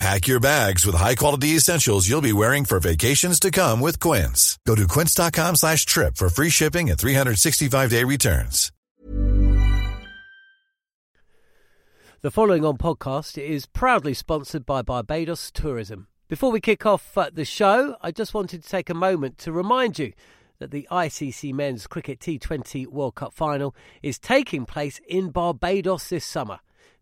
Pack your bags with high-quality essentials you'll be wearing for vacations to come with Quince. Go to quince.com slash trip for free shipping and 365-day returns. The following on podcast is proudly sponsored by Barbados Tourism. Before we kick off uh, the show, I just wanted to take a moment to remind you that the ICC Men's Cricket T20 World Cup final is taking place in Barbados this summer.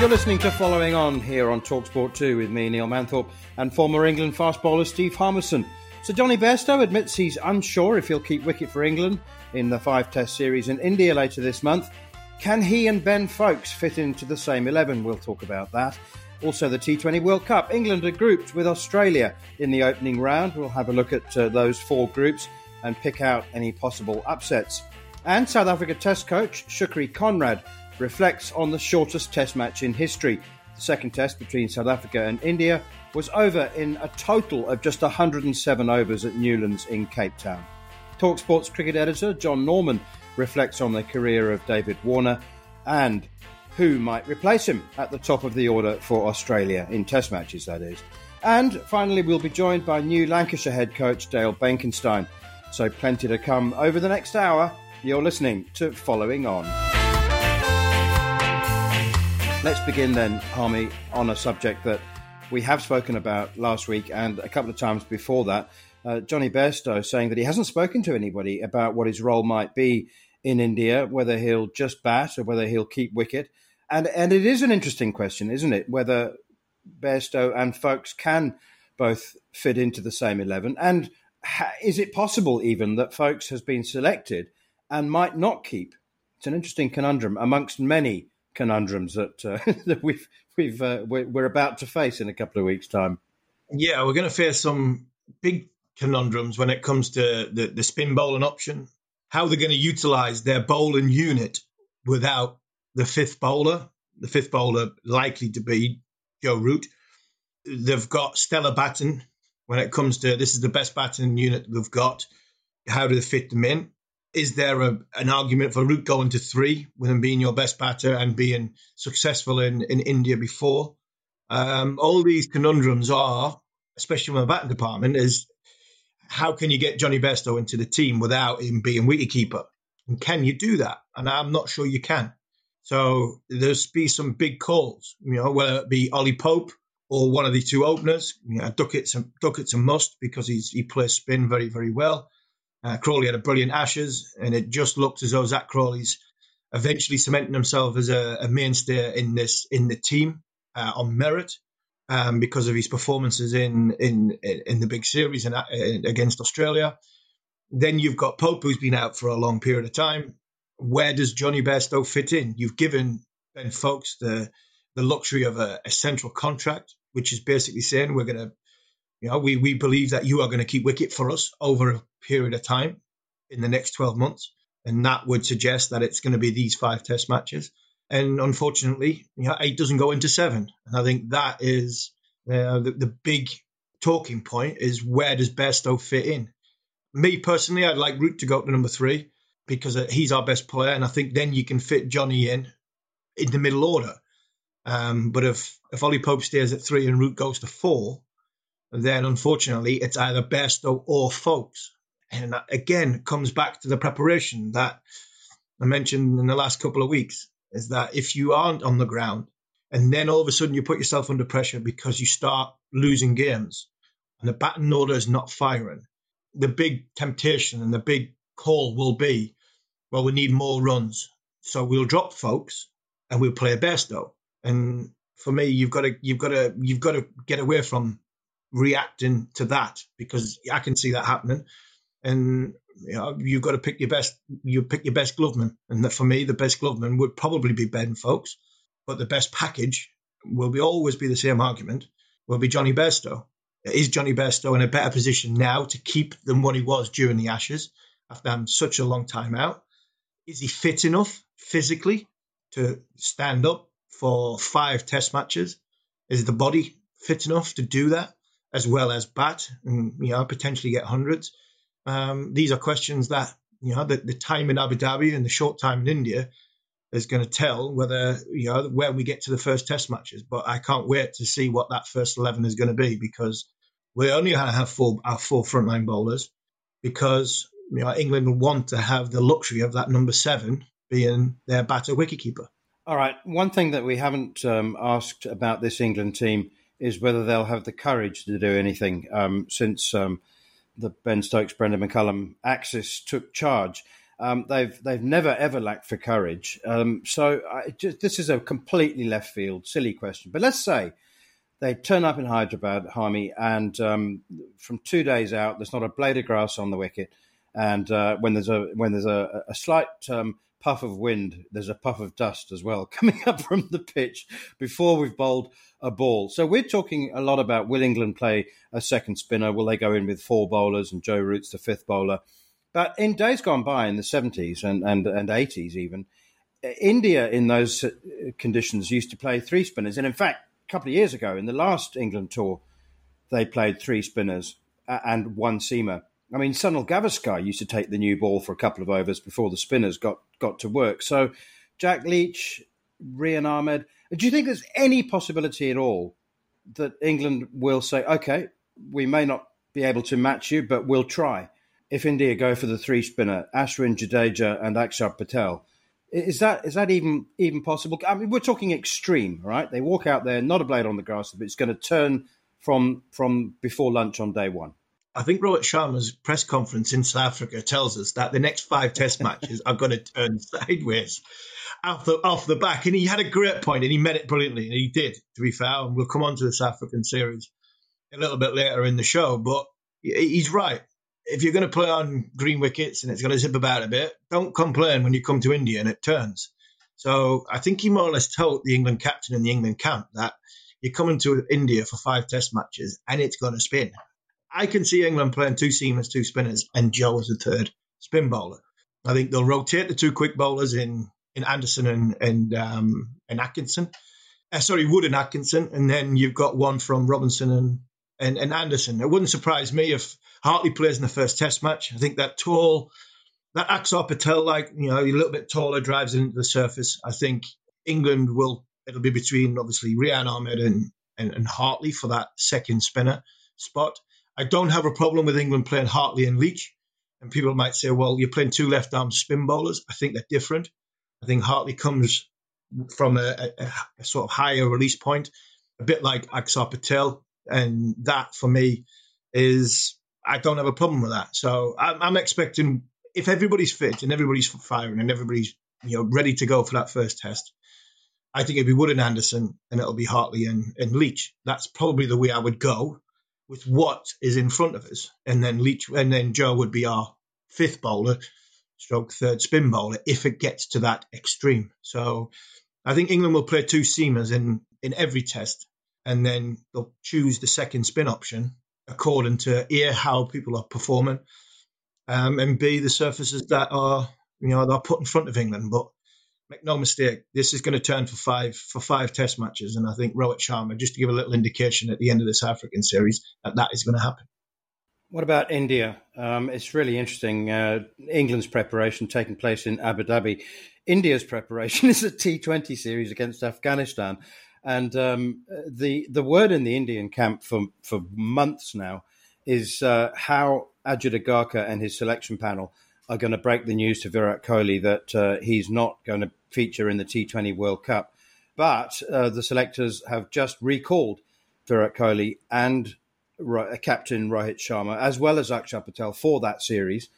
You're listening to Following On here on Talksport 2 with me, Neil Manthorp, and former England fast bowler Steve Harmison. So Jonny Bairstow admits he's unsure if he'll keep wicket for England in the five test series in India later this month. Can he and Ben Foakes fit into the same 11? We'll talk about that. Also, the T20 World Cup. England are grouped with Australia in the opening round. We'll have a look at uh, those four groups and pick out any possible upsets. And South Africa Test coach Shukri Conrad reflects on the shortest test match in history. The second test between South Africa and India was over in a total of just 107 overs at Newlands in Cape Town. Talksport's cricket editor Jon Norman reflects on the career of David Warner and who might replace him at the top of the order for Australia in test matches, that is. And finally, we'll be joined by new Lancashire head coach Dale Benkenstein. So, plenty to come over the next hour. You're listening to Following On. Let's begin then, Harmy, on a subject that we have spoken about last week and a couple of times before that. Uh, Jonny Bairstow saying that he hasn't spoken to anybody about what his role might be in India, whether he'll just bat or whether he'll keep wicket. And and it is an interesting question, isn't it? Whether Bairstow and Foakes can both fit into the same eleven, and ha- is it possible even that Foakes has been selected and might not keep? It's an interesting conundrum amongst many conundrums that uh, that we've we've uh, we're, about to face in a couple of weeks' time. Yeah, we're going to face some big conundrums when it comes to the, the spin bowling option. How they're going to utilize their bowling unit without the fifth bowler. The fifth bowler likely to be Joe Root. They've got stellar batting when it comes to this is the best batting unit they've got. How do they fit them in? Is there a, an argument for Root going to three with him being your best batter and being successful in, in India before? Um, all these conundrums are, especially from the batting department, is how can you get Jonny Bairstow into the team without him being wicketkeeper? And can you do that? And I'm not sure you can. So there's be some big calls, you know, whether it be Ollie Pope or one of the two openers. You know, Duckett's a, Duckett's a must because he's, he plays spin very, very well. Uh, Crawley had a brilliant Ashes, and it just looked as though Zak Crawley's eventually cementing himself as a, a mainstay in this in the team uh, on merit um, because of his performances in in in the big series and uh, against Australia. Then you've got Pope, who's been out for a long period of time. Where does Jonny Bairstow fit in? You've given Ben Foakes the the luxury of a, a central contract, which is basically saying we're going to you know, we, we believe that you are going to keep wicket for us over a period of time in the next 12 months. And that would suggest that it's going to be these five test matches. And unfortunately, you know, eight doesn't go into seven. And I think that is uh, the, the big talking point is where does Bairstow fit in? Me personally, I'd like Root to go up to number three because uh, he's our best player. And I think then you can fit Jonny in in the middle order. Um, but if if Ollie Pope stays at three and Root goes to four, then unfortunately it's either Bairstow or Foakes. And that again comes back to the preparation that I mentioned in the last couple of weeks is that if you aren't on the ground and then all of a sudden you put yourself under pressure because you start losing games and the batting order is not firing, the big temptation and the big call will be, well, we need more runs. So we'll drop Foakes and we'll play Bairstow. And for me, you've got to you've got to you've got to get away from reacting to that because I can see that happening. And you know, you've got to pick your best. You pick your best gloveman, and for me, the best gloveman would probably be Ben Foakes, but the best package will be always be the same argument. Will be Jonny Bairstow. Is Jonny Bairstow in a better position now to keep than what he was during the Ashes after having such a long time out? Is he fit enough physically to stand up for five Test matches? Is the body fit enough to do that as well as bat and you know potentially get hundreds? Um, these are questions that you know the, the time in Abu Dhabi and the short time in India is going to tell whether you know where we get to the first Test matches. But I can't wait to see what that first eleven is going to be because we only going to have four our four frontline bowlers because you know England want to have the luxury of that number seven being their batter wicketkeeper. All right. One thing that we haven't um, asked about this England team is whether they'll have the courage to do anything um, since um, the Ben Stokes, Brendon McCullum axis took charge. Um, they've they've never ever lacked for courage. Um, so I, just, this is a completely left field, silly question. But let's say they turn up in Hyderabad, Harmy, and um, from two days out, there's not a blade of grass on the wicket, and uh, when there's a when there's a, a slight um, puff of wind, there's a puff of dust as well coming up from the pitch before we've bowled a ball. So we're talking a lot about will England play a second spinner? Will they go in with four bowlers and Joe Root's the fifth bowler? But in days gone by, in the 70s and, and, and 80s even, India in those uh, conditions used to play three spinners. And in fact, a couple of years ago, in the last England tour, they played three spinners and one seamer. I mean, Sunil Gavaskar used to take the new ball for a couple of overs before the spinners got, got to work. So Jack Leach, Rehan Ahmed, do you think there's any possibility at all that England will say, okay, we may not be able to match you, but we'll try? If India go for the three spinner, Ashwin, Jadeja, and Akshar Patel, is that is that even even possible? I mean, we're talking extreme, right? They walk out there, not a blade on the grass, but it's going to turn from from before lunch on day one. I think Rohit Sharma's press conference in South Africa tells us that the next five Test matches are going to turn sideways off the off the back. And he had a great point, and he met it brilliantly, and he did. To be fair, and we'll come on to the South African series a little bit later in the show, but he's right. If you're going to play on green wickets and it's going to zip about a bit, don't complain when you come to India and it turns. So I think he more or less told the England captain in the England camp that you're coming to India for five Test matches and it's going to spin. I can see England playing two seamers, two spinners, and Joe as a third spin bowler. I think they'll rotate the two quick bowlers in in Anderson and and um, and Atkinson. Uh, sorry, Wood and Atkinson, and then you've got one from Robinson and, and and Anderson. It wouldn't surprise me if Hartley plays in the first Test match. I think that tall, that Akshar Patel, like you know, a little bit taller, drives into the surface. I think England will. It'll be between obviously Rehan Ahmed and, and and Hartley for that second spinner spot. I don't have a problem with England playing Hartley and Leach. And people might say, well, you're playing two left arm spin bowlers. I think they're different. I think Hartley comes from a, a, a sort of higher release point, a bit like Akshar Patel. And that for me is, I don't have a problem with that. So I'm, I'm expecting if everybody's fit and everybody's firing and everybody's you know ready to go for that first test, I think it'd be Wood and Anderson and it'll be Hartley and, and Leach. That's probably the way I would go with what is in front of us, and then Leach, and then Joe would be our fifth bowler, stroke third spin bowler if it gets to that extreme. So I think England will play two seamers in in every test, and then they'll choose the second spin option according to a how people are performing, um, and b the surfaces that are you know they're put in front of England. But make no mistake, this is going to turn for five for five Test matches, and I think Rohit Sharma, just to give a little indication at the end of this African series, that that is going to happen. What about India? Um, it's really interesting. Uh, England's preparation taking place in Abu Dhabi. India's preparation is a T20 series against Afghanistan. And um, the the word in the Indian camp for for months now is uh, how Ajit Agarkar and his selection panel are going to break the news to Virat Kohli that uh, he's not going to feature in the T20 World Cup. But uh, the selectors have just recalled Virat Kohli and captain Rohit Sharma, as well as Akshar Patel, for that series,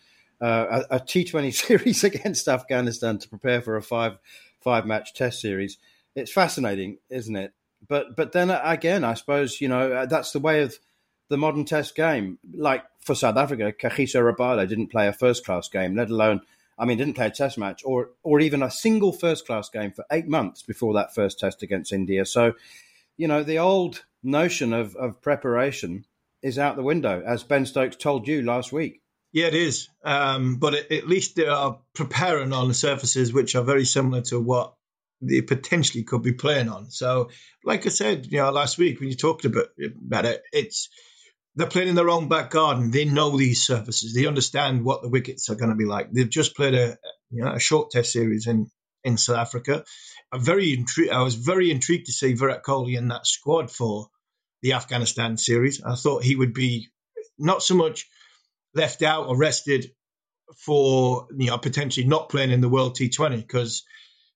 uh, a a T20 series against Afghanistan to prepare for a five five match Test series. It's fascinating, isn't it? But but then again, I suppose you know uh, that's the way of the modern Test game. Like for South Africa, Kagiso Rabada didn't play a first class game, let alone. I mean, didn't play a test match or, or even a single first class game for eight months before that first test against India. So, you know, the old notion of, of preparation is out the window, as Ben Stokes told you last week. Yeah, it is. Um, but it, at least they are preparing on surfaces which are very similar to what they potentially could be playing on. So, like I said, you know, last week when you talked about, about it, it's they're playing in their own back garden. They know these surfaces. They understand what the wickets are going to be like. They've just played a you know a short test series in in South Africa. I'm very intri- I was very intrigued to see Virat Kohli in that squad for the Afghanistan series. I thought he would be not so much left out or rested for you know potentially not playing in the World T20 because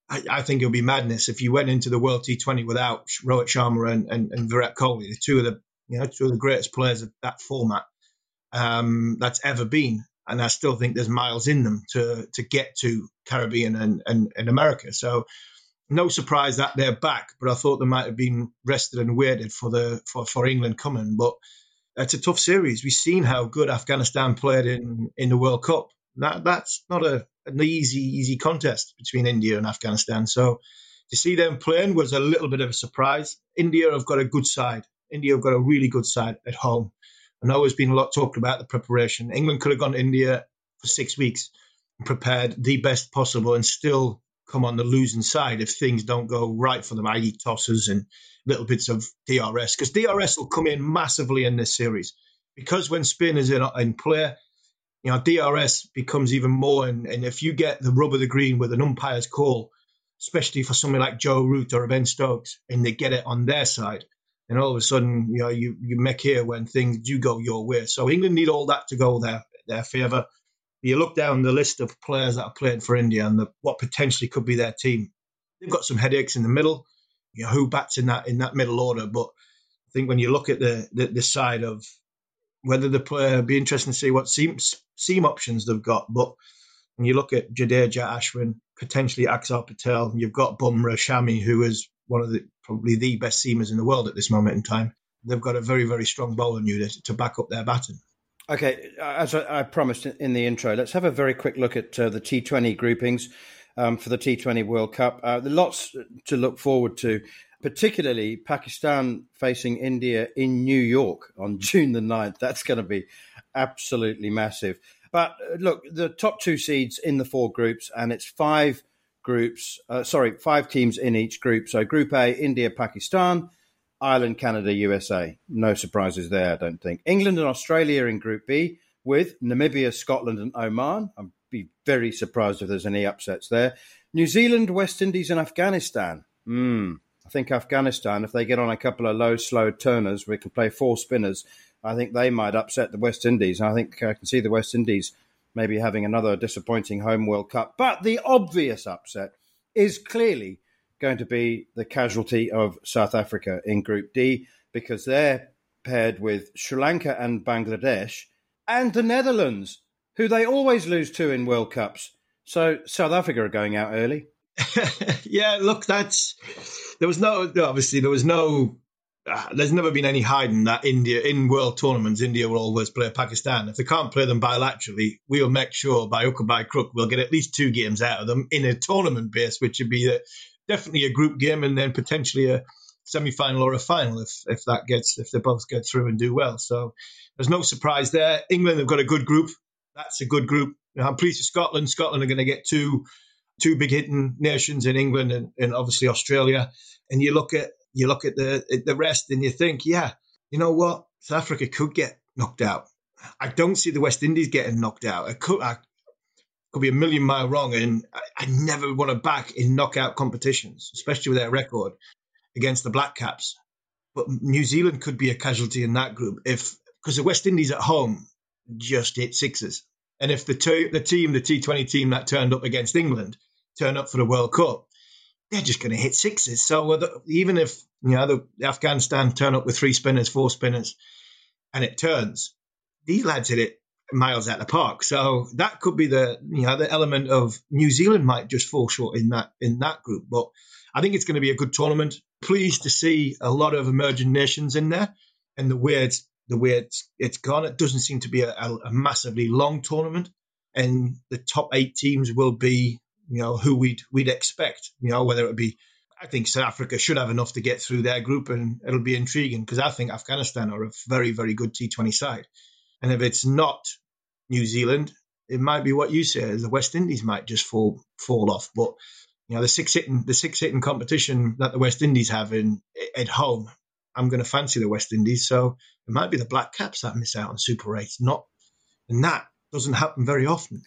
I, I, think it would be madness if you went into the World T20 without Rohit Sharma and, and, and Virat Kohli, the two of the you know two of the greatest players of that format um, that's ever been. And I still think there's miles in them to to get to Caribbean and, and, and America. So no surprise that they're back, but I thought they might have been rested and waited for the for, for England coming. But it's a tough series. We've seen how good Afghanistan played in, in the World Cup. That that's not a an easy easy contest between India and Afghanistan. So to see them playing was a little bit of a surprise. India have got a good side. India have got a really good side at home. I know there's been a lot talked about the preparation. England could have gone to India for six weeks and prepared the best possible and still come on the losing side if things don't go right for them, i.e., tosses and little bits of DRS. Because DRS will come in massively in this series. Because when spin is in, in play, you know, DRS becomes even more. And, and if you get the rub of the green with an umpire's call, especially for somebody like Joe Root or Ben Stokes, and they get it on their side, and all of a sudden, you know, you, you make here when things do go your way. So England need all that to go their, their favour you look down the list of players that are playing for India and the, what potentially could be their team. They've got some headaches in the middle. You know, who bats in that in that middle order? But I think when you look at the the, the side of whether the player, be interesting to see what seam seam options they've got. But when you look at Jadeja, Ashwin, potentially Akshar Patel, you've got Bumrah, Shami, who is one of the probably the best seamers in the world at this moment in time. They've got a very very strong bowling unit to back up their batting. Okay, as I promised in the intro, let's have a very quick look at uh, the T20 groupings um, for the T20 World Cup. Uh, lots to look forward to, particularly Pakistan facing India in New York on June the 9th. That's going to be absolutely massive. But uh, look, the top two seeds in the four groups, and it's five groups, uh, sorry, five teams in each group. So Group A, India, Pakistan. Ireland, Canada, USA. No surprises there, I don't think. England and Australia in Group B with Namibia, Scotland, and Oman. I'd be very surprised if there's any upsets there. New Zealand, West Indies, and Afghanistan. Hmm. I think Afghanistan, if they get on a couple of low, slow turners, we can play four spinners. I think they might upset the West Indies. I think I can see the West Indies maybe having another disappointing home World Cup. But the obvious upset is clearly going to be the casualty of South Africa in Group D because they're paired with Sri Lanka and Bangladesh and the Netherlands, who they always lose to in World Cups. So South Africa are going out early. yeah, look, that's there was no obviously there was no uh, there's never been any hiding that India in world tournaments India will always play Pakistan. If they can't play them bilaterally, we'll make sure by hook or by crook we'll get at least two games out of them in a tournament base, which would be the definitely a group game and then potentially a semi-final or a final if if that gets if they both get through and do well. So there's no surprise there. England have got a good group. That's a good group. I'm pleased for Scotland. Scotland are going to get two two big hitting nations in England and, and obviously Australia. And you look at you look at the at the rest and you think, yeah, you know what, South Africa could get knocked out. I don't see the West Indies getting knocked out. I could, I could be a million mile wrong, and I, I never want to back in knockout competitions, especially with their record. against the Black Caps. But New Zealand could be a casualty in that group if because the West Indies at home just hit sixes. And if the, t- the team, the T20 team that turned up against England, turn up for the World Cup, they're just going to hit sixes. So even if you know the, Afghanistan turn up with three spinners, four spinners, and it turns, these lads hit it miles out of the park. So that could be the you know the element of New Zealand might just fall short in that in that group. But I think it's going to be a good tournament. Pleased to see a lot of emerging nations in there, and the way it's the way it's, it's gone, it doesn't seem to be a, a massively long tournament, and the top eight teams will be you know who we'd we'd expect. You know whether it be. I think South Africa should have enough to get through their group, and it'll be intriguing because I think Afghanistan are a very, very good T20 side. And if it's not New Zealand, it might be what you say. The West Indies might just fall fall off. But you know, the six hitting the six hitting competition that the West Indies have in at home, I'm going to fancy the West Indies. So it might be the Black Caps that miss out on Super Eight. Not, and that doesn't happen very often.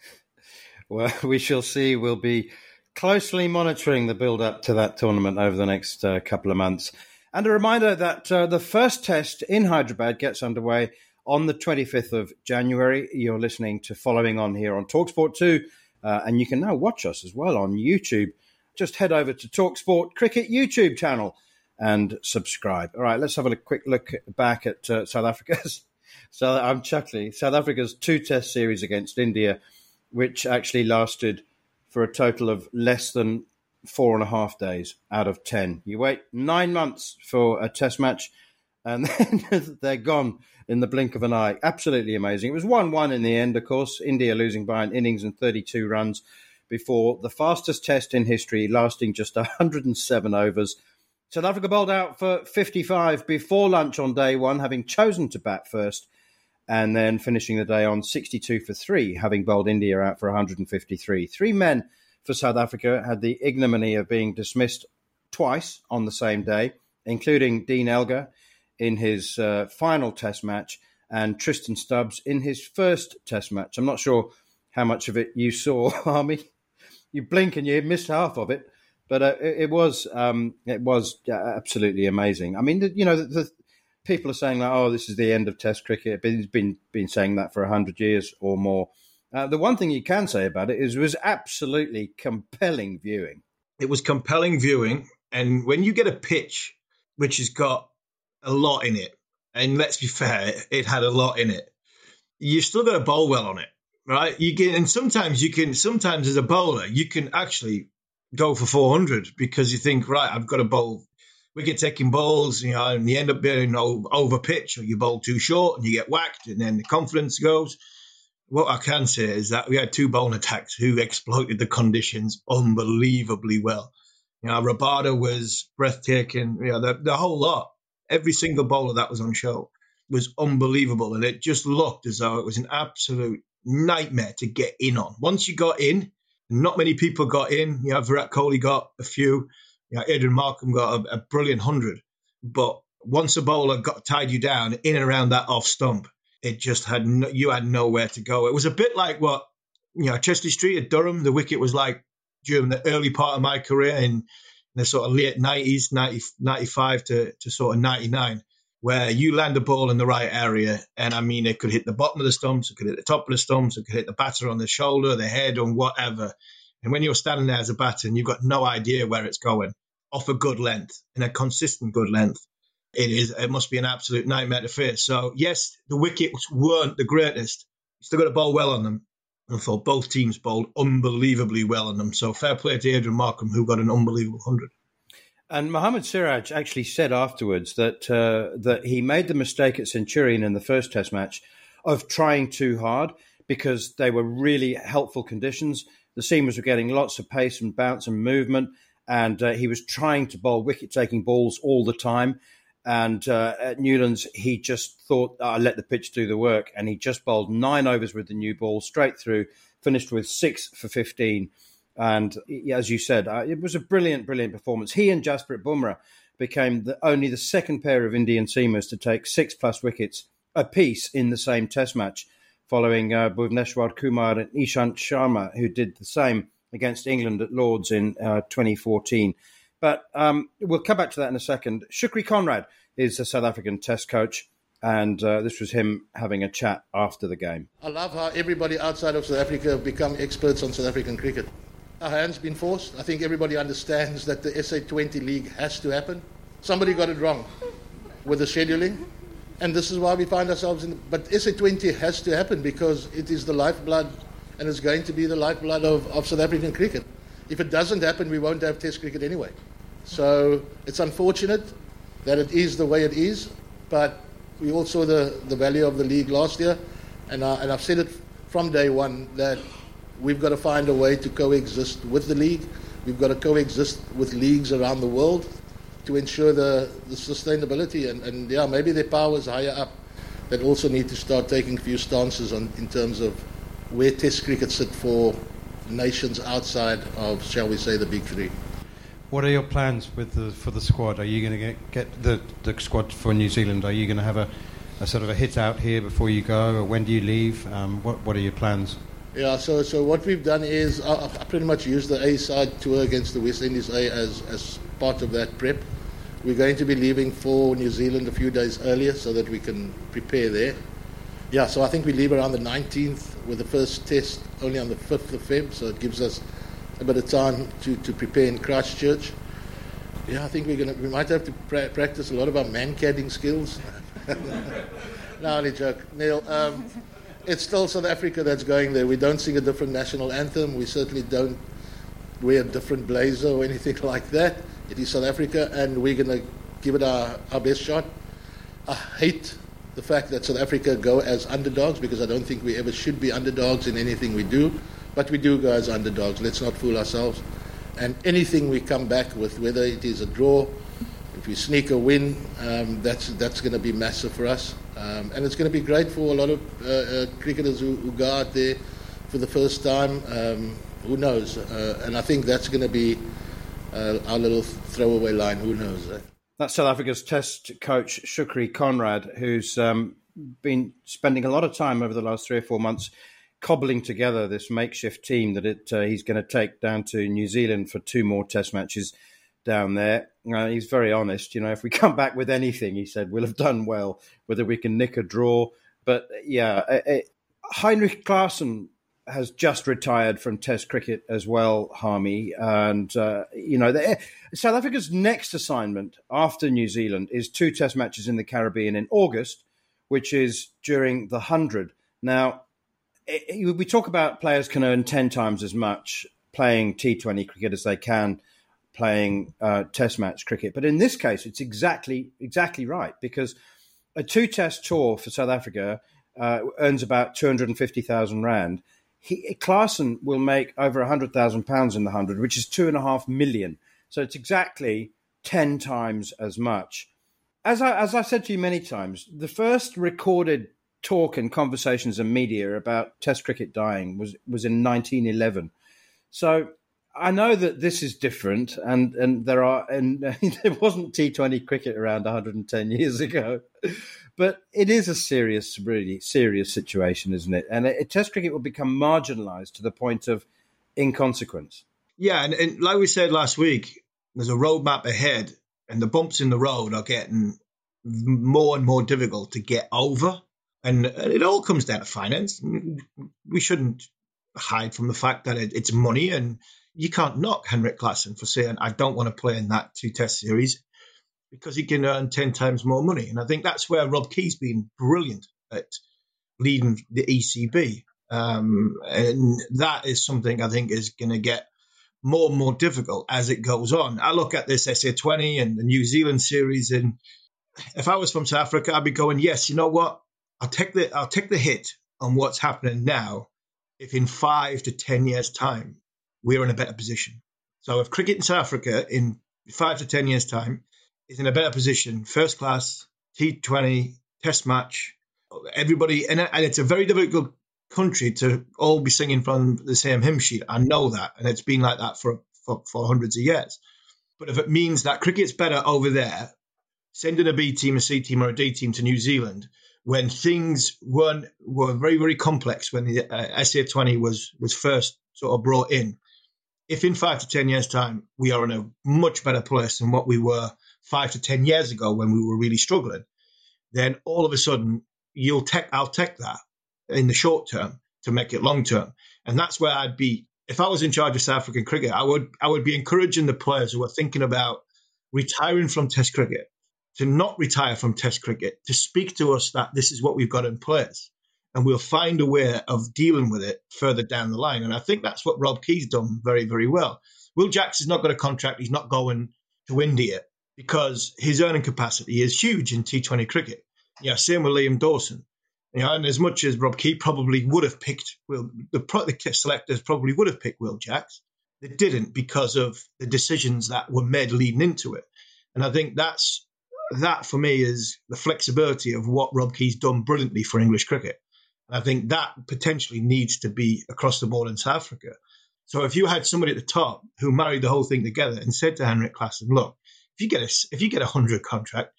Well, we shall see. We'll be closely monitoring the build up to that tournament over the next uh, couple of months. And a reminder that uh, the first test in Hyderabad gets underway on the 25th of January. You're listening to Following On here on Talksport 2, uh, and you can now watch us as well on YouTube. Just head over to Talksport Cricket YouTube channel and subscribe. All right, let's have a quick look back at uh, South Africa's. so I'm chuckling. South Africa's two test series against India, which actually lasted for a total of less than four and a half days out of 10. You wait nine months for a test match, and then they're gone in the blink of an eye. Absolutely amazing. It was 1 1 in the end, of course, India losing by an innings and 32 runs before the fastest test in history, lasting just 107 overs. South Africa bowled out for 55 before lunch on day one, having chosen to bat first, and then finishing the day on 62 for three, having bowled India out for 153. Three men for South Africa had the ignominy of being dismissed twice on the same day, including Dean Elgar in his uh, final Test match and Tristan Stubbs in his first Test match. I'm not sure how much of it you saw, Harmy. You blink and you missed half of it, but uh, it, it, was um, it was absolutely amazing. I mean, you know, the, the, people are saying like, "Oh, this is the end of Test cricket." It's been been saying that for hundred years or more. Uh, the one thing you can say about it is it was absolutely compelling viewing. It was compelling viewing, and when you get a pitch which has got a lot in it. And let's be fair, it had a lot in it. You've still got to bowl well on it, right? You can, and sometimes you can, sometimes as a bowler, you can actually go for 400 because you think, right, I've got to bowl wicket taking bowls, you know, and you end up being over pitch or you bowl too short and you get whacked and then the confidence goes. What I can say is that we had two bowling attacks who exploited the conditions unbelievably well. You know, Rabada was breathtaking, you know, the, the whole lot every single bowler that was on show was unbelievable. And it just looked as though it was an absolute nightmare to get in on. Once you got in, not many people got in. You know, Virat Kohli got a few. You know, Adrian Markram got a, a brilliant hundred. But once a bowler got tied you down in and around that off stump, it just had no, you had nowhere to go. It was a bit like what you know Chester-le-Street at Durham. The wicket was like during the early part of my career in the sort of late 90s, 90, 95 to, to sort of 99, where you land a ball in the right area. And I mean, it could hit the bottom of the stumps, it could hit the top of the stumps, it could hit the batter on the shoulder, the head, or whatever. And when you're standing there as a batter and you've got no idea where it's going, off a good length, in a consistent good length, it is it must be an absolute nightmare to face. So yes, the wickets weren't the greatest. Still got to bowl well on them. And thought both teams bowled unbelievably well on them. So fair play to Adrian Markram, who got an unbelievable 100. And Mohammad Siraj actually said afterwards that uh, that he made the mistake at Centurion in the first Test match of trying too hard because they were really helpful conditions. The seamers were getting lots of pace and bounce and movement, and uh, he was trying to bowl wicket-taking balls all the time. And uh, at Newlands, he just thought, I let the pitch do the work. And he just bowled nine overs with the new ball straight through, finished with six for 15. And as you said, uh, it was a brilliant, brilliant performance. He and Jasprit Bumrah became the, only the second pair of Indian seamers to take six plus wickets apiece in the same Test match, following uh, Bhuvneshwar Kumar and Ishant Sharma, who did the same against England at Lords in uh, 2014. But um, we'll come back to that in a second. Shukri Conrad is a South African Test coach, and uh, this was him having a chat after the game. I love how everybody outside of South Africa have become experts on South African cricket. Our hands been forced. I think everybody understands that the SA20 league has to happen. Somebody got it wrong with the scheduling, and this is why we find ourselves in. The, But SA20 has to happen because it is the lifeblood, and it's going to be the lifeblood of, of South African cricket. If it doesn't happen, we won't have Test cricket anyway. So it's unfortunate that it is the way it is, but we all saw the, the value of the league last year, and, I, and I've said it from day one that we've got to find a way to coexist with the league. We've got to coexist with leagues around the world to ensure the, the sustainability. And, and yeah, maybe their powers higher up that also need to start taking a few stances on, in terms of where Test cricket sit for nations outside of, shall we say, the big three. What are your plans with the, for the squad? Are you going to get, get the, the squad for New Zealand? Are you going to have a, a sort of a hit out here before you go, or when do you leave? Um, what, what are your plans? Yeah, so so what we've done is I, I pretty much used the A side tour against the West Indies A as, as part of that prep. We're going to be leaving for New Zealand a few days earlier so that we can prepare there. Yeah, so I think we leave around the 19th with the first test only on the 5th of Feb, so it gives us a bit of time to, to prepare in Christchurch. Yeah, I think we're gonna we might have to pra- practice a lot of our Mankading skills. no, only joke, Neil. Um, it's still South Africa that's going there. We don't sing a different national anthem. We certainly don't wear a different blazer or anything like that. It is South Africa, and we're going to give it our, our best shot. I hate the fact that South Africa go as underdogs because I don't think we ever should be underdogs in anything we do. But we do go as underdogs. Let's not fool ourselves. And anything we come back with, whether it is a draw, if we sneak a win, um, that's that's going to be massive for us. Um, and it's going to be great for a lot of uh, uh, cricketers who, who, go out there for the first time. Um, who knows? Uh, and I think that's going to be uh, our little throwaway line. Who knows? Eh? That's South Africa's Test coach Shukri Conrad, who's um, been spending a lot of time over the last three or four months cobbling together this makeshift team that it, uh, he's going to take down to New Zealand for two more Test matches down there. Uh, he's very honest. You know, if we come back with anything, he said, we'll have done well, whether we can nick a draw. But yeah, uh, uh, Heinrich Klaasen has just retired from Test cricket as well, Harmy. And, uh, you know, the, South Africa's next assignment after New Zealand is two Test matches in the Caribbean in August, which is during the 100. Now, it, we talk about players can earn 10 times as much playing T20 cricket as they can playing uh, Test match cricket. But in this case, it's exactly exactly right because a two Test tour for South Africa uh, earns about two hundred and fifty thousand rand. He, Klaasen will make over hundred thousand pounds in the hundred, which is two and a half million. So it's exactly ten times as much. As I as I said to you many times, the first recorded talk and conversations and media about Test cricket dying was was in 1911. So I know that this is different, and and there are and there wasn't T Twenty cricket around 110 years ago, but it is a serious, really serious situation, isn't it? And it, Test cricket will become marginalised to the point of inconsequence. Yeah, and, and like we said last week, there's a roadmap ahead, and the bumps in the road are getting more and more difficult to get over, and it all comes down to finance. We shouldn't hide from the fact that it, it's money and you can't knock Henrik Klaasen for saying, I don't want to play in that two test series because he can earn 10 times more money. And I think that's where Rob Key's been brilliant at leading the ECB. Um, and that is something I think is going to get more and more difficult as it goes on. I look at this SA20 and the New Zealand series, and if I was from South Africa, I'd be going, yes, you know what? I'll take the I'll take the hit on what's happening now. If in five to ten years' time we're in a better position. So if cricket in South Africa in five to 10 years' time is in a better position, first class, T20, test match, everybody, and, and it's a very difficult country to all be singing from the same hymn sheet. I know that. And it's been like that for, for, for hundreds of years. But if it means that cricket's better over there, sending a B team, a C team, or a D team to New Zealand when things weren't were very very complex when the uh, SA20 was was first sort of brought in, if in five to 10 years' time we are in a much better place than what we were five to 10 years ago when we were really struggling, then all of a sudden you'll take, I'll take that in the short term to make it long term. And that's where I'd be, if I was in charge of South African cricket, I would, I would be encouraging the players who are thinking about retiring from Test cricket to not retire from Test cricket, to speak to us that this is what we've got in place and we'll find a way of dealing with it further down the line. And I think that's what Rob Key's done very, very well. Will Jacks has not got a contract. He's not going to India because his earning capacity is huge in T20 cricket. Yeah, same with Liam Dawson. You know, and as much as Rob Key probably would have picked Will, the, the selectors probably would have picked Will Jacks, they didn't because of the decisions that were made leading into it. And I think that's that for me is the flexibility of what Rob Key's done brilliantly for English cricket. I think that potentially needs to be across the board in South Africa. So if you had somebody at the top who married the whole thing together and said to Henrik Klaasen, look, if you get a if you get a hundred contract,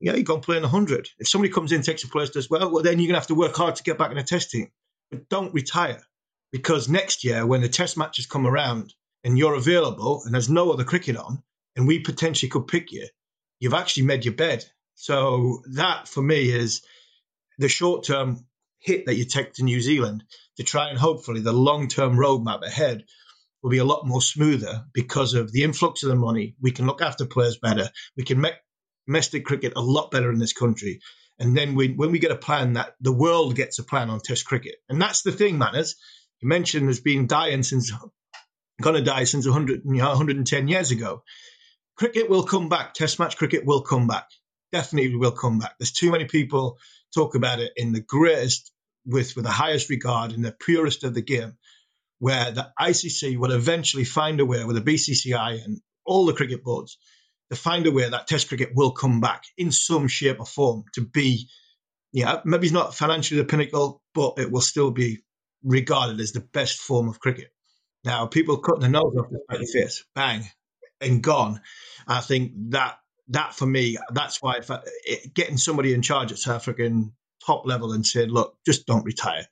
yeah, you go and play in a hundred. If somebody comes in, takes a place, does well, well then you're gonna have to work hard to get back in a test team. But don't retire. Because next year when the test matches come around and you're available and there's no other cricket on, and we potentially could pick you, you've actually made your bed. So that for me is the short term hit that you take to New Zealand to try and hopefully the long term roadmap ahead will be a lot more smoother because of the influx of the money. We can look after players better. We can make domestic cricket a lot better in this country. And then we, when we get a plan that the world gets a plan on Test cricket, and that's the thing, Manners. You mentioned has been dying since, going to die since 100, you know, 110 years ago. Cricket will come back. Test match cricket will come back. Definitely will come back. There's too many people talk about it in the greatest, with, with the highest regard, in the purest of the game, where the ICC will eventually find a way with the BCCI and all the cricket boards to find a way that Test cricket will come back in some shape or form to be, yeah, maybe it's not financially the pinnacle, but it will still be regarded as the best form of cricket. Now, people cutting their nose off the face, bang, and gone. I think that that for me, that's why I, getting somebody in charge at South African top level and saying, look, just don't retire.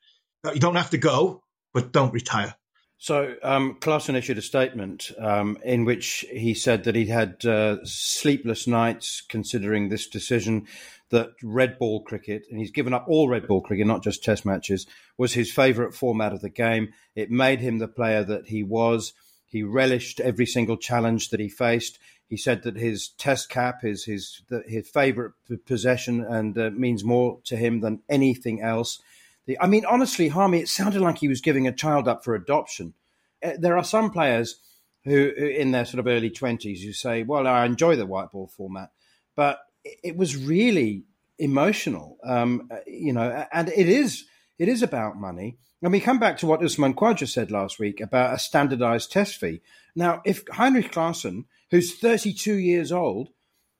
You don't have to go, but don't retire. So, um, issued a statement um, in which he said that he'd had uh, sleepless nights considering this decision that red ball cricket, and he's given up all red ball cricket, not just test matches, was his favourite format of the game. It made him the player that he was. He relished every single challenge that he faced. He said that his test cap is his his favourite possession and uh, means more to him than anything else. The, I mean, honestly, Harmy, it sounded like he was giving a child up for adoption. Uh, there are some players who, who, in their sort of early twenties, who say, "Well, I enjoy the white ball format," but it, it was really emotional, um, uh, you know, and it is it is about money. And we come back to what Usman Khawaja said last week about a standardized test fee. Now, if Heinrich Klaasen who's 32 years old,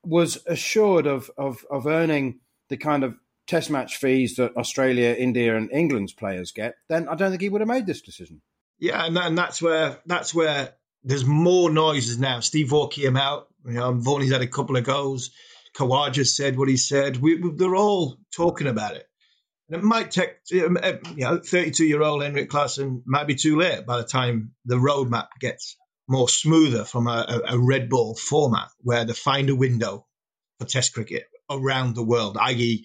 was assured of, of, of earning the kind of test match fees that Australia, India, and England's players get, then I don't think he would have made this decision. Yeah, and, and that's where that's where there's more noises now. Steve Waugh came out. You know, Vaughan's had a couple of goals. Khawaja said what he said. We, we, they're all talking about it. And it might take, um, uh, you know, 32 year old Henrik Klaasen might be too late by the time the roadmap gets more smoother from a, a, red ball format where they find a window for test cricket around the world, i.e.,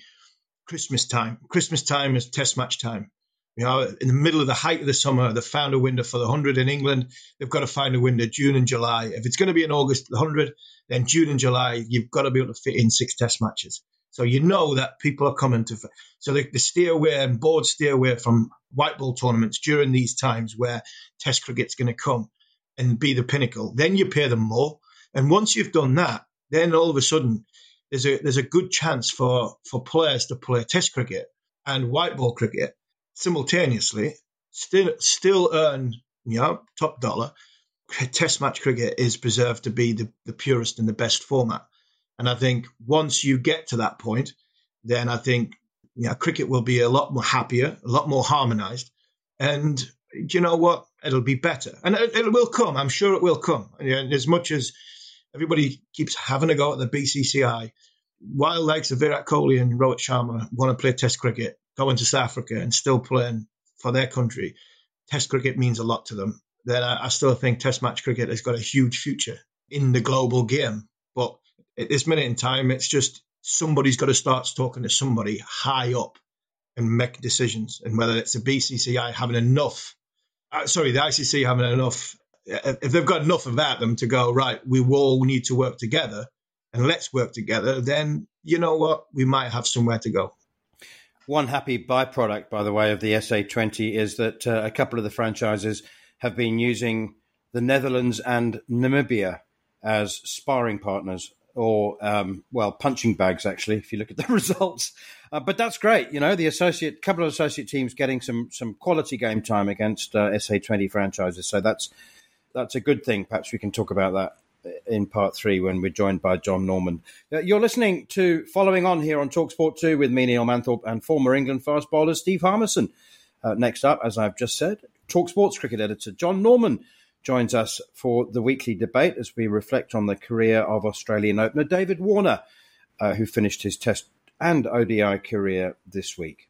Christmas time. Christmas time is test match time. You know, in the middle of the height of the summer, they found a window for the 100 in England. They've got to find a window June and July. If it's going to be in August, the 100, then June and July, you've got to be able to fit in six test matches. So you know that people are coming to. So they steer away and boards steer away from white ball tournaments during these times where test cricket's going to come and be the pinnacle. Then you pay them more. And once you've done that, then all of a sudden there's a there's a good chance for for players to play Test cricket and white ball cricket simultaneously, still still earn you know top dollar. Test match cricket is preserved to be the, the purest and the best format. And I think once you get to that point, then I think you know, cricket will be a lot more happier, a lot more harmonized. And you know what? It'll be better, and it, it will come. I'm sure it will come. And as much as everybody keeps having a go at the BCCI, while likes of Virat Kohli and Rohit Sharma want to play Test cricket, going to South Africa and still playing for their country, Test cricket means a lot to them. then I, I still think Test match cricket has got a huge future in the global game. But at this minute in time, it's just somebody's got to start talking to somebody high up and make decisions. And whether it's the BCCI having enough, sorry, the ICC having enough, if they've got enough about them to go, right, we all need to work together and let's work together, then you know what? We might have somewhere to go. One happy byproduct, by the way, of the SA20 is that uh, a couple of the franchises have been using the Netherlands and Namibia as sparring partners or um, well punching bags actually if you look at the results uh, but that's great you know the associate couple of associate teams getting some some quality game time against uh, SA20 franchises so that's that's a good thing perhaps we can talk about that in part three when we're joined by Jon Norman. Uh, you're listening to Following On here on Talksport 2 with me, Neil Manthorp, and former England fast bowler Steve Harmison. Uh, next up, as I've just said, Talksport's cricket editor Jon Norman joins us for the weekly debate as we reflect on the career of Australian opener David Warner, uh, who finished his Test and ODI career this week.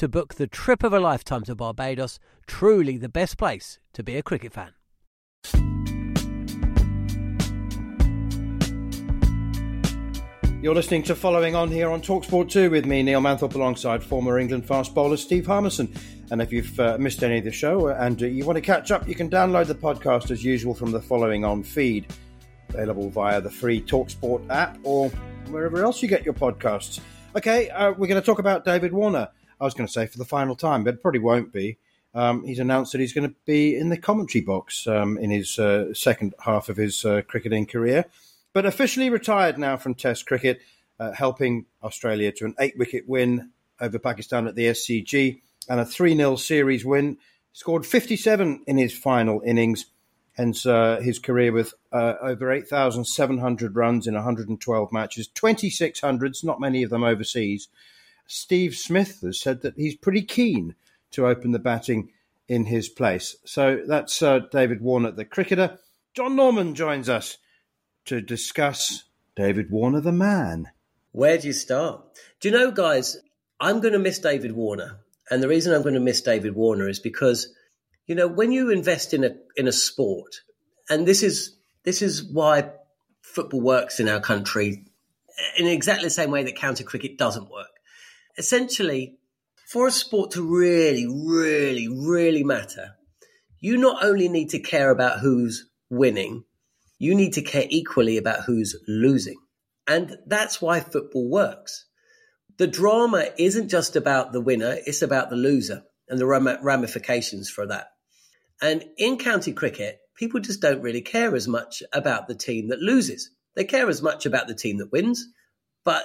to book the trip of a lifetime to Barbados. Truly the best place to be a cricket fan. You're listening to Following On here on Talksport 2 with me, Neil Manthorp, alongside former England fast bowler Steve Harmison. And if you've uh, missed any of the show and uh, you want to catch up, you can download the podcast as usual from the Following On feed, available via the free Talksport app or wherever else you get your podcasts. Okay, uh, we're going to talk about David Warner. I was going to say for the final time, but it probably won't be. Um, he's announced that he's going to be in the commentary box um, in his uh, second half of his uh, cricketing career but officially retired now from Test cricket, uh, helping Australia to an eight wicket win over Pakistan at the SCG and a 3 0 series win. Scored 57 in his final innings, hence uh, his career with uh, over 8,700 runs in 112 matches, 2,600s, not many of them overseas. Steve Smith has said that he's pretty keen to open the batting in his place. So that's uh, David Warner, the cricketer. Jon Norman joins us to discuss David Warner, the man. Where do you start? Do you know, guys, I'm going to miss David Warner. And the reason I'm going to miss David Warner is because, you know, when you invest in a in a sport, and this is this is why football works in our country in exactly the same way that county cricket doesn't work. Essentially, for a sport to really, really, really matter, you not only need to care about who's winning, you need to care equally about who's losing. And that's why football works. The drama isn't just about the winner, it's about the loser. and the ramifications for that. And in county cricket, people just don't really care as much about the team that loses. They care as much about the team that wins, but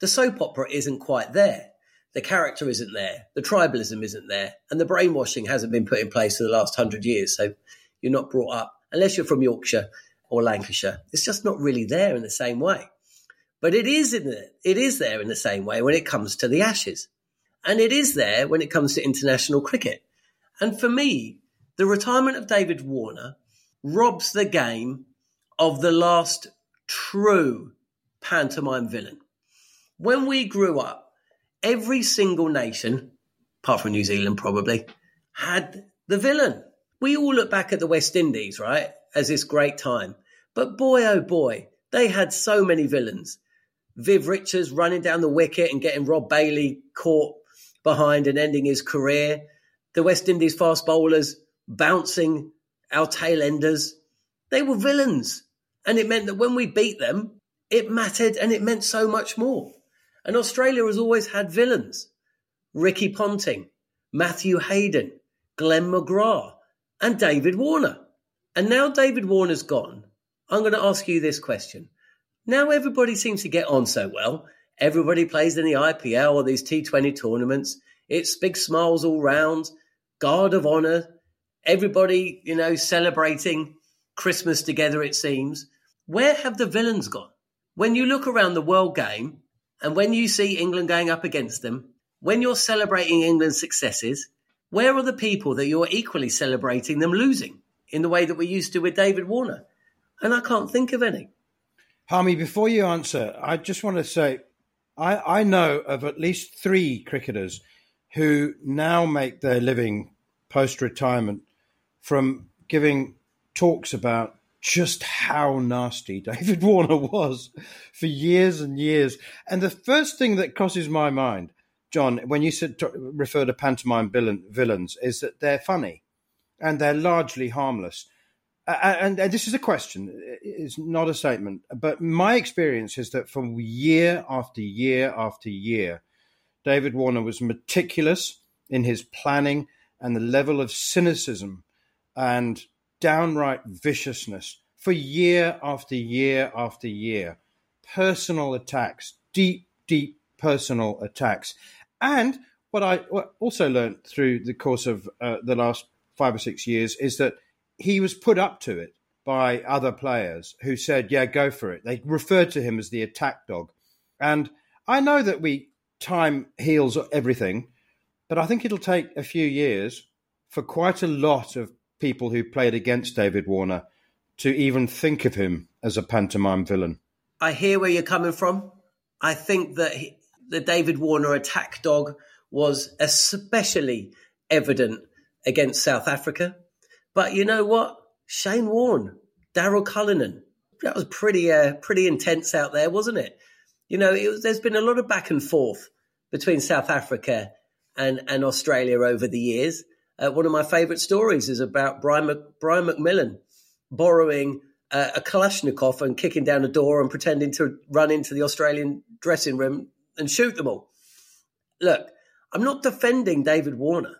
the soap opera isn't quite there. The character isn't there. The tribalism isn't there. And the brainwashing hasn't been put in place for the last hundred years. So you're not brought up, unless you're from Yorkshire or Lancashire. It's just not really there in the same way. But it is in the, it is there in the same way when it comes to the Ashes. And it is there when it comes to international cricket. And for me, the retirement of David Warner robs the game of the last true pantomime villain. When we grew up, every single nation, apart from New Zealand probably, had the villain. We all look back at the West Indies, right, as this great time. But boy, oh boy, they had so many villains. Viv Richards running down the wicket and getting Rob Bailey caught behind and ending his career. The West Indies fast bowlers bouncing our tail enders. They were villains. And it meant that when we beat them, it mattered and it meant so much more. And Australia has always had villains Ricky Ponting, Matthew Hayden, Glenn McGrath, and David Warner. And now David Warner's gone. I'm going to ask you this question. Now everybody seems to get on so well. Everybody plays in the IPL or these T20 tournaments. It's big smiles all round, guard of honor, everybody, you know, celebrating Christmas together, it seems. Where have the villains gone? When you look around the world game and when you see England going up against them, when you're celebrating England's successes, where are the people that you're equally celebrating them losing in the way that we used to with David Warner? And I can't think of any. Harmy, before you answer, I just want to say I, I know of at least three cricketers who now make their living post retirement from giving talks about just how nasty David Warner was for years and years. And the first thing that crosses my mind, Jon, when you said, refer to pantomime villain, villains, is that they're funny and they're largely harmless. And, and, this is a question, it's not a statement. But my experience is that from year after year after year, David Warner was meticulous in his planning and the level of cynicism and downright viciousness for year after year after year. Personal attacks, deep, deep personal attacks. And what I also learned through the course of uh, the last five or six years is that he was put up to it by other players who said, Yeah, go for it. They referred to him as the attack dog. And I know that we time heals everything, but I think it'll take a few years for quite a lot of people who played against David Warner to even think of him as a pantomime villain. I hear where you're coming from. I think that he, the David Warner attack dog was especially evident against South Africa. But you know what? Shane Warne, Daryl Cullinan, that was pretty uh, pretty intense out there, wasn't it? You know, it was, there's been a lot of back and forth between South Africa and, and Australia over the years. Uh, one of my favourite stories is about Brian, Mc, Brian McMillan borrowing uh, a Kalashnikov and kicking down a door and pretending to run into the Australian dressing room and shoot them all. Look, I'm not defending David Warner.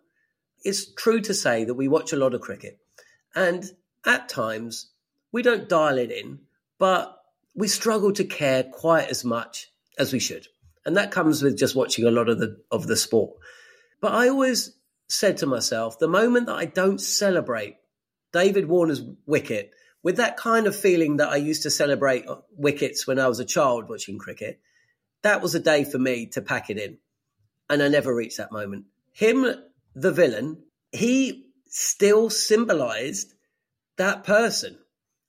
It's true to say that we watch a lot of cricket, and at times we don't dial it in, but we struggle to care quite as much as we should. And that comes with just watching a lot of the of the sport. But I always said to myself, the moment that I don't celebrate David Warner's wicket with that kind of feeling that I used to celebrate uh, wickets when I was a child watching cricket, that was a day for me to pack it in. And I never reached that moment. Him, the villain, he still symbolized that person.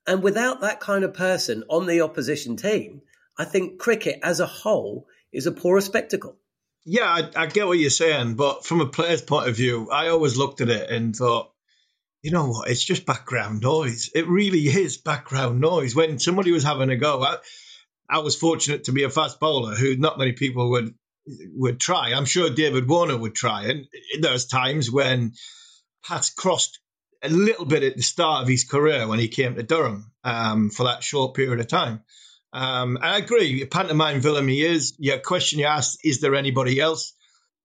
And without that kind of person on the opposition team, I think cricket as a whole is a poorer spectacle. Yeah, I, I, get what you're saying, but from a player's point of view, I always looked at it and thought, you know what, it's just background noise. It really is background noise. When somebody was having a go, I, I was fortunate to be a fast bowler who not many people would would try. I'm sure David Warner would try, and there's times when Pat's crossed a little bit at the start of his career when he came to Durham um, for that short period of time. Um, I agree. Pantomime villain he is. Your question you asked, is there anybody else?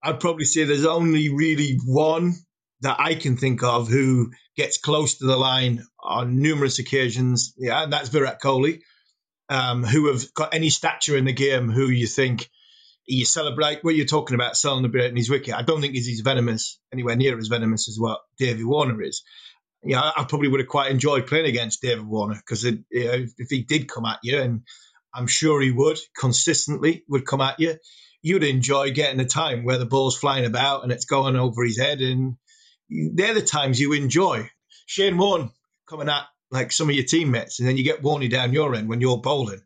I'd probably say there's only really one that I can think of who gets close to the line on numerous occasions. Yeah, and that's Virat Kohli, um, who have got any stature in the game who you think you celebrate what you're talking about selling the celebrating his wicket. I don't think he's as venomous, anywhere near as venomous as what David Warner is. Yeah, I probably would have quite enjoyed playing against David Warner because you know, if he did come at you, and I'm sure he would consistently would come at you, you'd enjoy getting a time where the ball's flying about and it's going over his head, and they're the times you enjoy. Shane Warne coming at like some of your teammates, and then you get Warney down your end when you're bowling.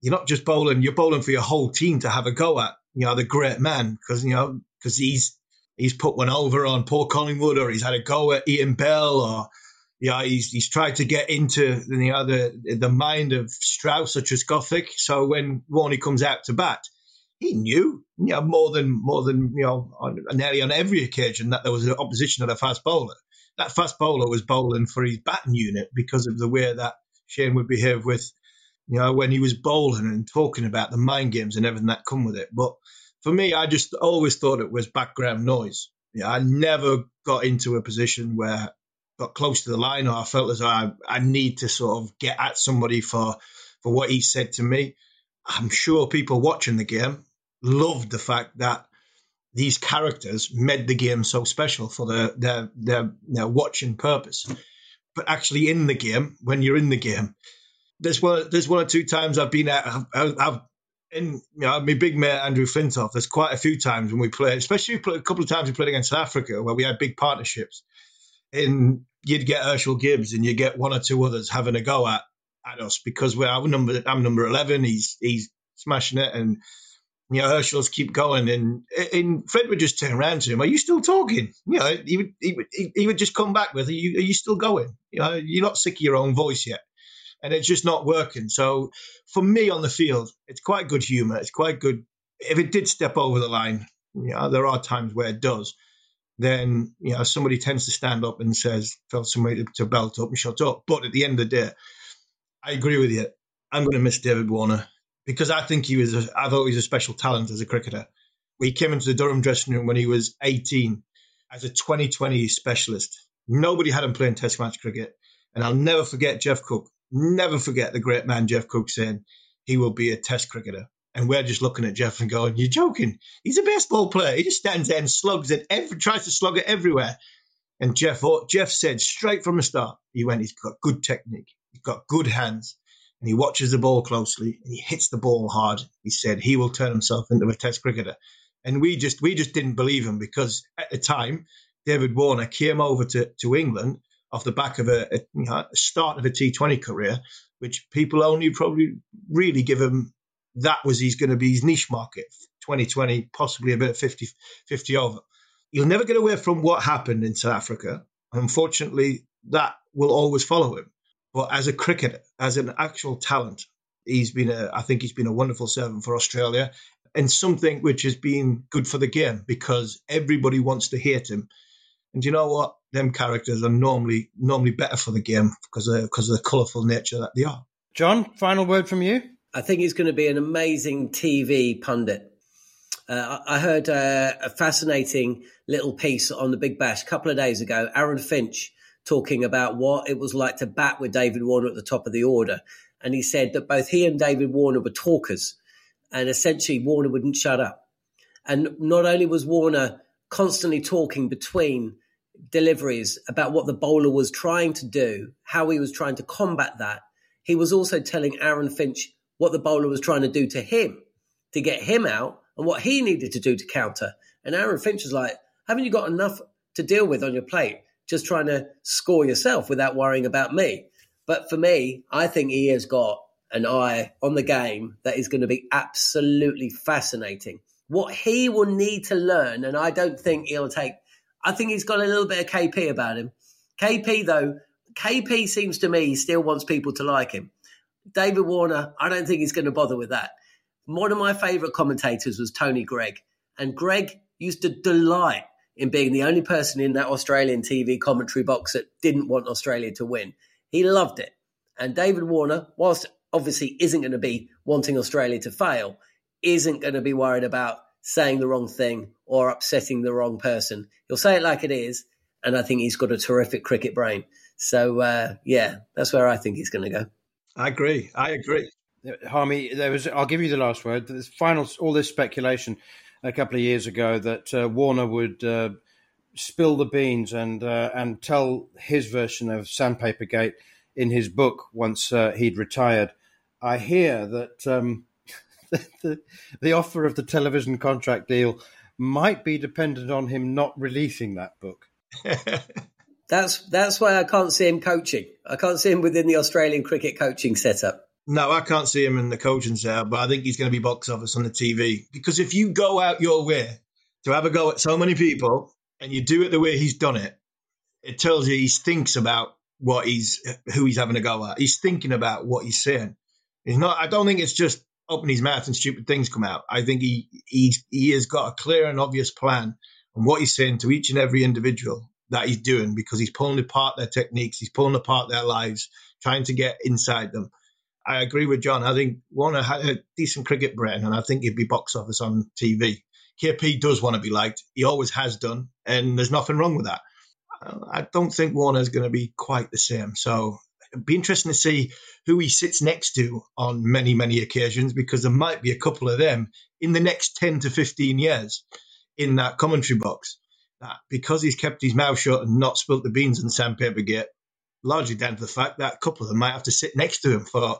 You're not just bowling; you're bowling for your whole team to have a go at. You know, the great man because you know because he's he's put one over on Paul Collingwood, or he's had a go at Ian Bell, or yeah, he's he's tried to get into you know, the the mind of Strauss or Trescothick. So when Warney comes out to bat, he knew, you know, more than more than you know, on, nearly on every occasion that there was an opposition at a fast bowler. That fast bowler was bowling for his batting unit because of the way that Shane would behave with, you know, when he was bowling and talking about the mind games and everything that come with it. But for me, I just always thought it was background noise. Yeah, I never got into a position where got close to the line or I felt as I, I need to sort of get at somebody for for what he said to me. I'm sure people watching the game loved the fact that these characters made the game so special for their their their, their watching purpose. But actually, in the game, when you're in the game, there's one there's one or two times I've been at I've, I've in you know, my big mate Andrew Flintoff, there's quite a few times when we played, especially a couple of times we played against Africa where we had big partnerships. And you'd get Herschelle Gibbs and you get one or two others having a go at, at us because we're our number I'm number eleven, he's he's smashing it and you know, Herschelle's keep going, and and Fred would just turn around to him. Are you still talking? You know, he would he would, he would just come back with, are you, are you still going? You know, you're not sick of your own voice yet, and it's just not working. So for me on the field, it's quite good humour. It's quite good. If it did step over the line, you know, there are times where it does. Then you know somebody tends to stand up and says, "Tell somebody to belt up and shut up." But at the end of the day, I agree with you. I'm going to miss David Warner because I think he was, a, I thought he was a special talent as a cricketer. He came into the Durham dressing room when he was 18 as a 2020 specialist. Nobody had him playing Test match cricket. And I'll never forget Geoff Cook, never forget the great man Geoff Cook saying he will be a Test cricketer. And we're just looking at Geoff and going, You're joking. He's a baseball player. He just stands there and slugs it, every, tries to slug it everywhere. And Geoff, oh, Geoff said straight from the start, he went, He's got good technique, he's got good hands, and he watches the ball closely and he hits the ball hard. He said he will turn himself into a Test cricketer, and we just we just didn't believe him because at the time David Warner came over to, to England off the back of a, a, start of a T20 career, which people only probably really give him that was he's going to be his niche market 2020 possibly a bit of 50 50 over. You'll never get away from what happened in south africa. Unfortunately that will always follow him. But as a cricketer, as an actual talent, he's been a, I think he's been a wonderful servant for Australia and something which has been good for the game because everybody wants to hate him. And you know what? Them characters are normally normally better for the game because of, because of the colourful nature that they are. Jon, final word from you. I think he's going to be an amazing TV pundit. Uh, I heard uh, a fascinating little piece on the Big Bash a couple of days ago. Aaron Finch talking about what it was like to bat with David Warner at the top of the order. And he said that both he and David Warner were talkers, and essentially Warner wouldn't shut up. And not only was Warner constantly talking between deliveries about what the bowler was trying to do, how he was trying to combat that, he was also telling Aaron Finch what the bowler was trying to do to him to get him out and what he needed to do to counter. And Aaron Finch was like, haven't you got enough to deal with on your plate? just trying to score yourself without worrying about me. But for me, I think he has got an eye on the game that is going to be absolutely fascinating. What he will need to learn, and I don't think he'll take, I think he's got a little bit of KP about him. KP, though, KP seems to me still wants people to like him. David Warner, I don't think he's going to bother with that. One of my favourite commentators was Tony Greig, and Greig used to delight in being the only person in that Australian TV commentary box that didn't want Australia to win. He loved it. And David Warner, whilst obviously isn't going to be wanting Australia to fail, isn't going to be worried about saying the wrong thing or upsetting the wrong person. He'll say it like it is, and I think he's got a terrific cricket brain. So uh, yeah, that's where I think he's going to go. I agree. I agree. Harmy, there was. I'll give you the last word. There's final, all this speculation a couple of years ago that uh, Warner would uh, spill the beans and uh, and tell his version of Sandpaper Gate in his book once uh, he'd retired. I hear that um, the, the offer of the television contract deal might be dependent on him not releasing that book. that's that's why I can't see him coaching. I can't see him within the Australian cricket coaching setup. No, I can't see him in the coaching setup, but I think he's going to be box office on the TV because if you go out your way to have a go at so many people and you do it the way he's done it, it tells you he thinks about what he's who he's having a go at. He's thinking about what he's saying. He's not. I don't think it's just open his mouth and stupid things come out. I think he he's he has got a clear and obvious plan on what he's saying to each and every individual that he's doing because he's pulling apart their techniques, he's pulling apart their lives, trying to get inside them. I agree with Jon. I think Warner had a decent cricket brain, and I think he'd be box office on TV. KP does want to be liked. He always has done, and there's nothing wrong with that. I don't think Warner's going to be quite the same. So it'd be interesting to see who he sits next to on many, many occasions because there might be a couple of them in the next 10 to 15 years in that commentary box. That because he's kept his mouth shut and not spilt the beans in the sandpaper gate, largely down to the fact that a couple of them might have to sit next to him for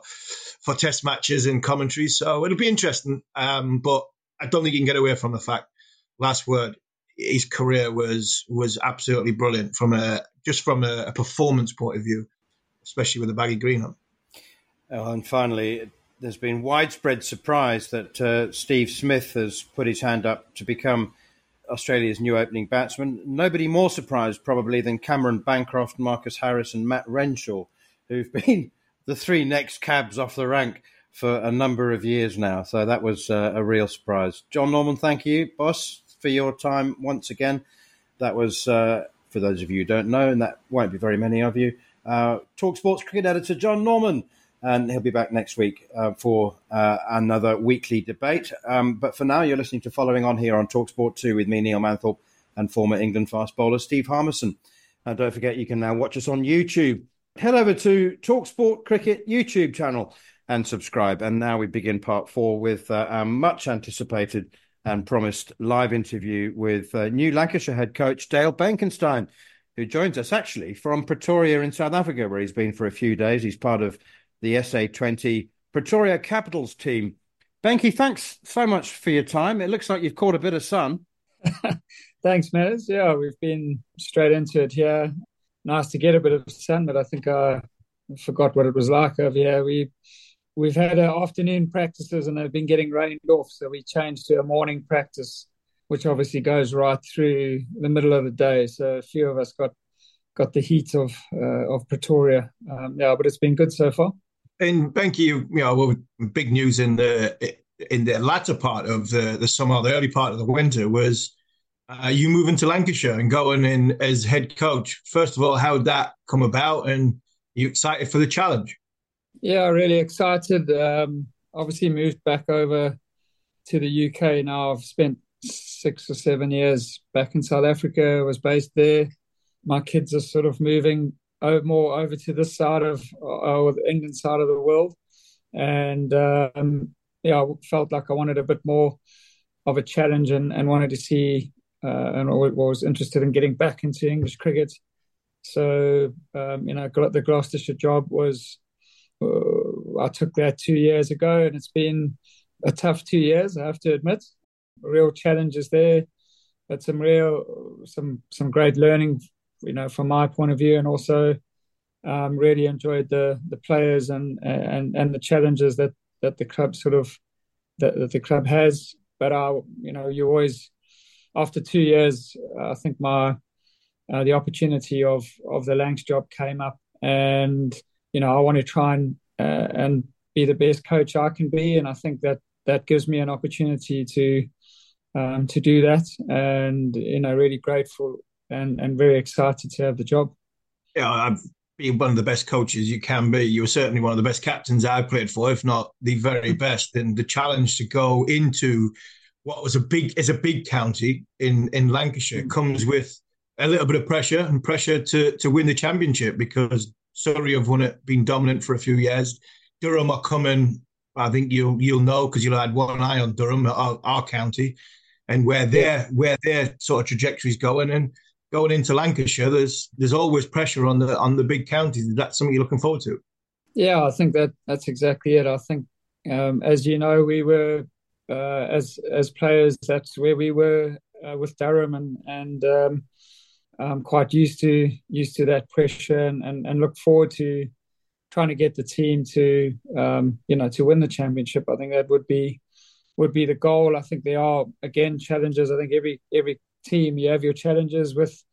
for test matches and commentaries. So it'll be interesting. Um, but I don't think you can get away from the fact. Last word, his career was was absolutely brilliant from a just from a, a performance point of view, especially with the baggy green on. Oh, and finally, there's been widespread surprise that uh, Steve Smith has put his hand up to become Australia's new opening batsman. Nobody more surprised, probably, than Cameron Bancroft, Marcus Harris, and Matt Renshaw, who've been the three next cabs off the rank for a number of years now. So that was uh, a real surprise. Jon Norman, thank you, boss, for your time once again. That was, uh, for those of you who don't know, and that won't be very many of you, uh, Talk Sports cricket editor Jon Norman and he'll be back next week uh, for uh, another weekly debate. Um, but for now, you're listening to Following On here on Talksport 2 with me, Neil Manthorp, and former England fast bowler Steve Harmison. And don't forget, you can now watch us on YouTube. Head over to Talksport Cricket YouTube channel and subscribe. And now we begin part four with uh, our much anticipated and promised live interview with uh, new Lancashire head coach Dale Benkenstein, who joins us actually from Pretoria in South Africa, where he's been for a few days. He's part of the SA20 Pretoria Capitals team. Benki, thanks so much for your time. It looks like you've caught a bit of sun. thanks, Nez. Yeah, we've been straight into it here. Nice to get a bit of sun, but I think I forgot what it was like over here. We we've had our afternoon practices and they've been getting rained off, so we changed to a morning practice, which obviously goes right through the middle of the day. So a few of us got got the heat of uh, of Pretoria. Um, yeah, but it's been good so far. And Benki, you, you know, well, big news in the in the latter part of the, the summer, the early part of the winter was uh, you moving to Lancashire and going in as head coach. First of all, how did that come about, and you excited for the challenge? Yeah, really excited. Um, obviously, moved back over to the UK now. I've spent six or seven years back in South Africa. Was based there. My kids are sort of moving more over to this side of uh, the England side of the world, and um, yeah, I felt like I wanted a bit more of a challenge and, and wanted to see uh, and was interested in getting back into English cricket. So um, you know, got the Gloucestershire job was I took that two years ago, and it's been a tough two years. I have to admit, real challenges there, but some real some some great learning you know, from my point of view, and also um, really enjoyed the the players and and and the challenges that that the club sort of that, that the club has. But I, you know, you always after two years, I think my uh, the opportunity of of the Lancs job came up, and you know, I want to try and uh, and be the best coach I can be, and I think that that gives me an opportunity to um, to do that, and you know, really grateful and, and very excited to have the job. Yeah, I've been one of the best coaches you can be. You were certainly one of the best captains I played for, if not the very best. And the challenge to go into what was a big is a big county in in Lancashire comes with a little bit of pressure and pressure to to win the championship because Surrey have won it, been dominant for a few years. Durham are coming. I think you'll you'll know because you'll had one eye on Durham, our, our county, and where their where their sort of trajectory is going. And going into Lancashire, there's there's always pressure on the on the big counties. Is that something you're looking forward to? Yeah, I think that that's exactly it. I think, um, as you know, we were uh, as as players. That's where we were uh, with Durham, and and um, I'm quite used to used to that pressure, and, and, and look forward to trying to get the team to um, you know to win the championship. I think that would be would be the goal. I think there are again challenges. I think every every team you have your challenges with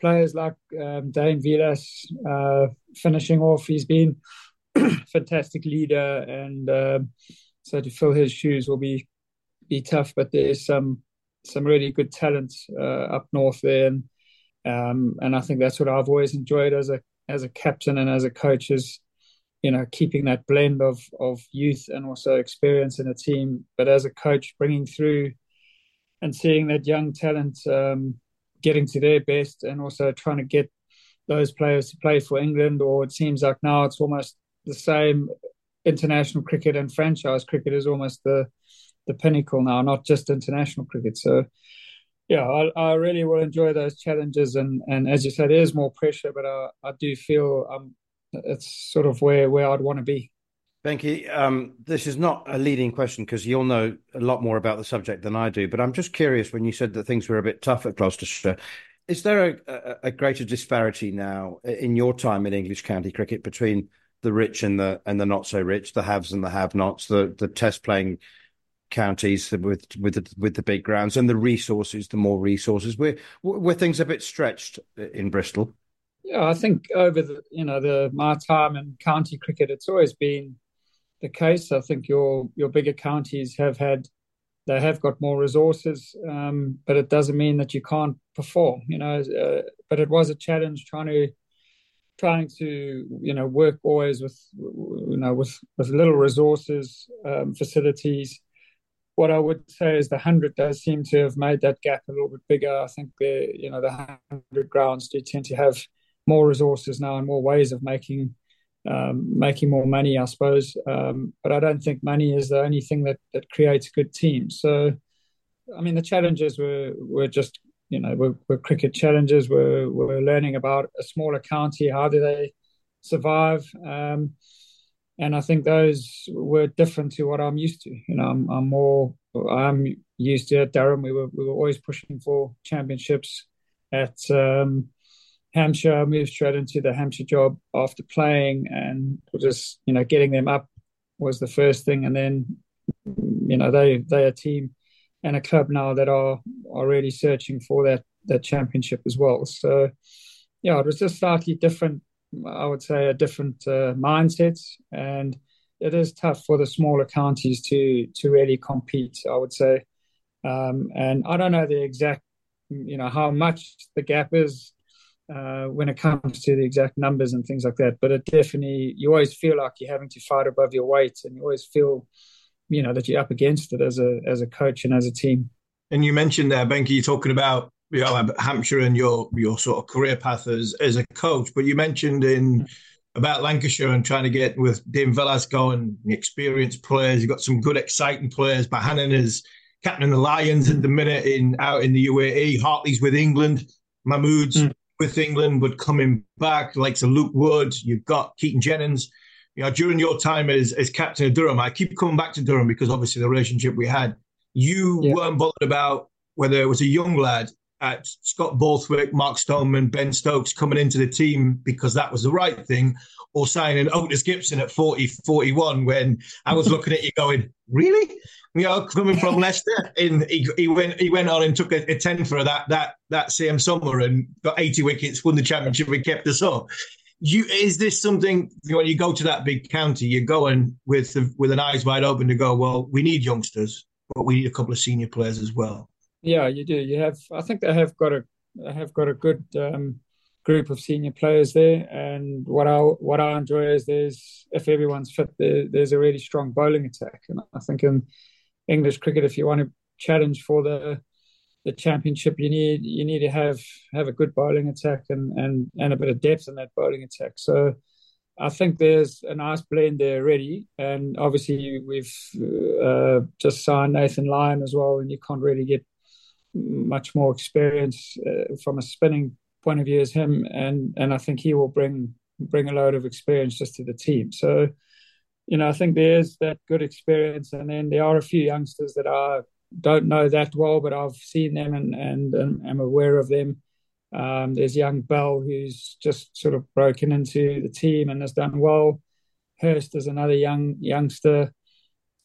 players like um, Dane Vilas uh, finishing off. He's been fantastic leader, and uh, so to fill his shoes will be be tough. But there's some some really good talent uh, up north there, and um, and I think that's what I've always enjoyed as a as a captain and as a coach is you know keeping that blend of of youth and also experience in a team, but as a coach bringing through and seeing that young talent um, getting to their best and also trying to get those players to play for England. Or it seems like now it's almost the same. International cricket and franchise cricket is almost the the pinnacle now, not just international cricket. So, yeah, I, I really will enjoy those challenges. And, and as you said, there is more pressure, but I, I do feel um, it's sort of where, where I'd want to be. Benki, um, this is not a leading question because you'll know a lot more about the subject than I do. But I'm just curious when you said that things were a bit tough at Gloucestershire. Is there a, a, a greater disparity now in your time in English county cricket between the rich and the and the not so rich, the haves and the have-nots, the the test playing counties with with the, with the big grounds and the resources, the more resources. Where were things a bit stretched in Bristol? Yeah, I think over the you know the my time in county cricket, it's always been the case. I think your your bigger counties have had they have got more resources, um, but it doesn't mean that you can't perform. You know, uh, but it was a challenge trying to trying to you know work always with you know with with little resources um, facilities what i would say is the 100 does seem to have made that gap a little bit bigger i think the you know the 100 grounds do tend to have more resources now and more ways of making um, making more money i suppose um, but i don't think money is the only thing that that creates good teams so i mean the challenges were were just you know, we're, we're cricket challenges. We're, we're learning about a smaller county. How do they survive? Um, and I think those were different to what I'm used to. You know, I'm, I'm more, I'm used to at Durham. We were, we were always pushing for championships. At um, Hampshire, I moved straight into the Hampshire job after playing, and just you know, getting them up was the first thing, and then you know, they they a team and a club now that are are really searching for that that championship as well. So yeah, it was just slightly different. I would say a different uh, mindset, and it is tough for the smaller counties to to really compete. I would say, um, and I don't know the exact, you know, how much the gap is uh, when it comes to the exact numbers and things like that. But it definitely, you always feel like you're having to fight above your weight, and you always feel you know that you're up against it as a as a coach and as a team. And you mentioned there, Benki, you're talking about you know Hampshire and your your sort of career path as as a coach, but you mentioned in about Lancashire and trying to get with Dean Velasco and experienced players. You've got some good, exciting players. Bohannon is captain the Lions at the minute in out in the UAE. Hartley's with England. Mahmood's mm. with England, but coming back, like so Luke Wood. You've got Keaton Jennings you know, during your time as, as captain of Durham, I keep coming back to Durham because obviously the relationship we had, you yeah. weren't bothered about whether it was a young lad at Scott Borthwick, Mark Stoneman, Ben Stokes coming into the team because that was the right thing, or signing Otis Gibson at 40, 41 when I was looking at you going, really? You know, coming from Leicester, in he, he went he went on and took a, a ten for that that that same summer and got 80 wickets, won the championship, and kept us up you is this something when you go to that big county, you're going with with an eyes wide open to go. Well, we need youngsters, but we need a couple of senior players as well. Yeah, you do. You have. I think they have got a have got a good um, group of senior players there. And what I what I enjoy is there's if everyone's fit, there, there's a really strong bowling attack. And I think in English cricket, if you want to challenge for the the championship, you need you need to have have a good bowling attack and and and a bit of depth in that bowling attack. So I think there's a nice blend there already, and obviously we've uh, just signed Nathan Lyon as well, and you can't really get much more experience uh, from a spinning point of view as him, and and I think he will bring bring a load of experience just to the team. So, you know, I think there's that good experience, and then there are a few youngsters that I don't know that well, but I've seen them and and, am aware of them. Um, there's young Bell who's just sort of broken into the team and has done well. Hurst is another young youngster,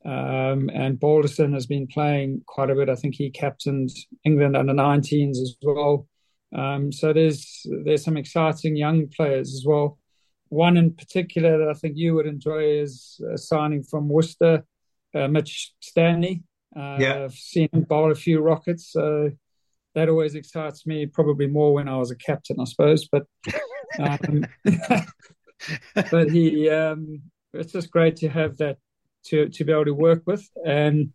um, and Balderson has been playing quite a bit. I think he captained England under 19s as well. Um, so there's there's some exciting young players as well. One in particular that I think you would enjoy is a signing from Worcester, uh, Mitch Stanley. Uh, yeah. I've seen him bowl a few rockets, so that always excites me. Probably more when I was a captain, I suppose. But um, but he, um, it's just great to have that to to be able to work with, and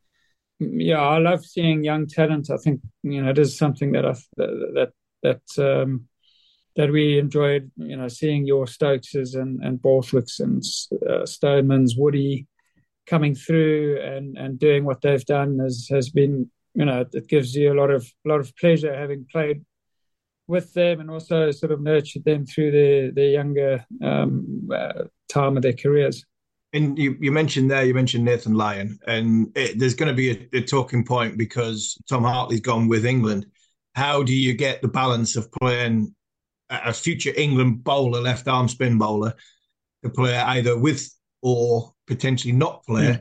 yeah, I love seeing young talent. I think you know it is something that I that that um, that we enjoyed. You know, seeing your Stokeses and and Borthwicks and uh, Stonemans, Woody coming through and and doing what they've done has has been you know it gives you a lot of a lot of pleasure having played with them and also sort of nurtured them through their their younger um, uh, time of their careers. And you, you mentioned there, you mentioned Nathan Lyon, and it, there's going to be a, a, talking point because Tom Hartley's gone with England. How do you get the balance of playing a future England bowler, left arm spin bowler, to play either with or potentially not play yeah.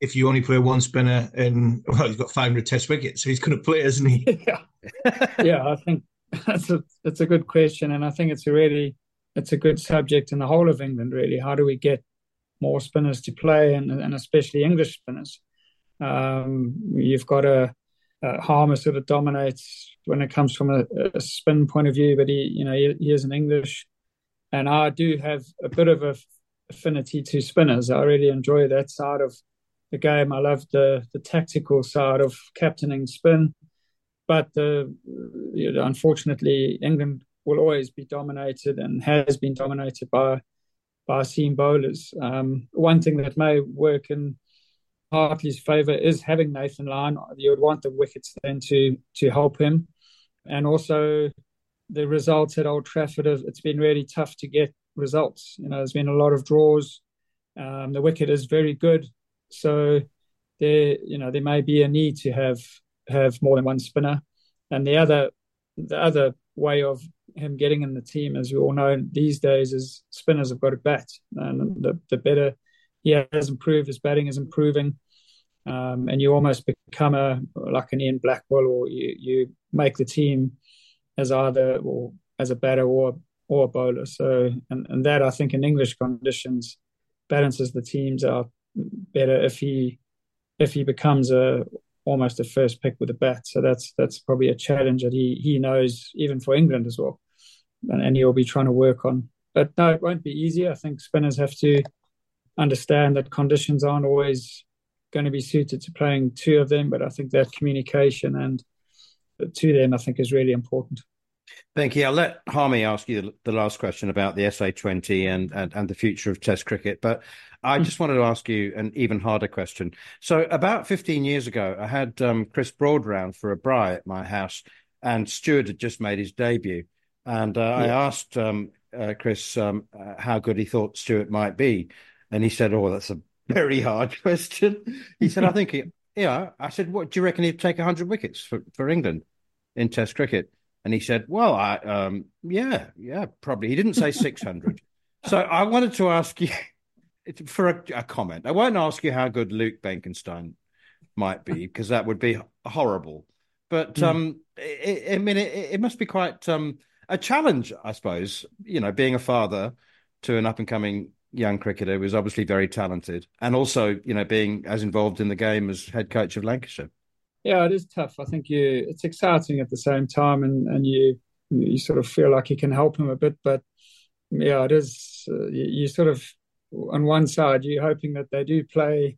if you only play one spinner and well he's got 500 test wickets so he's going to play isn't he yeah yeah i think that's a that's a good question and i think it's a really it's a good subject in the whole of england really how do we get more spinners to play and, and especially english spinners um, you've got a, a Harmer sort of dominates when it comes from a, a spin point of view but he you know he, he is an english and I do have a bit of a affinity to spinners. I really enjoy that side of the game. I love the the tactical side of captaining spin, but the, you know, unfortunately, England will always be dominated and has been dominated by by seam bowlers. Um, one thing that may work in Hartley's favour is having Nathan Lyon. You would want the wickets then to to help him, and also the results at Old Trafford. Have, It's been really tough to get results. You know, there's been a lot of draws. Um, the wicket is very good, so there, you know, there may be a need to have have more than one spinner. And the other, the other way of him getting in the team, as we all know these days, is spinners have got to bat, and the the better he has improved, his batting is improving. Um, and you almost become a like an Ian Blackwell, or you, you make the team as either or as a batter or or a bowler. So, and, and that I think in English conditions balances the teams out better if he if he becomes a almost a first pick with a bat. So that's that's probably a challenge that he he knows even for England as well, and, and he'll be trying to work on. But no, it won't be easy. I think spinners have to understand that conditions aren't always going to be suited to playing two of them. But I think that communication and uh, to them, I think, is really important. Thank you. I'll let Harmy ask you the last question about the SA20 and, and, and the future of Test cricket. But I hmm. just wanted to ask you an even harder question. So, about 15 years ago, I had um, Chris Broad round for a braai at my house, and Stuart had just made his debut. And uh, yeah. I asked um, uh, Chris um, uh, how good he thought Stuart might be. And he said, Oh, that's a very hard question. He said, I think, he, yeah. I said, What do you reckon he'd take 100 wickets for, for England in Test cricket? And he said, "Well, I um, yeah, yeah, probably." He didn't say six hundred. so I wanted to ask you for a, a, comment. I won't ask you how good Luke Benkenstein might be because that would be horrible. But mm. um, it, I mean, it, it, must be quite um, a challenge, I suppose. You know, being a father to an up and coming young cricketer who's obviously very talented, and also, you know, being as involved in the game as head coach of Lancashire yeah, it is tough. I think you it's exciting at the same time, and and you you sort of feel like you can help him a bit, but yeah, it is. Uh, you, you, sort of on one side you're hoping that they do play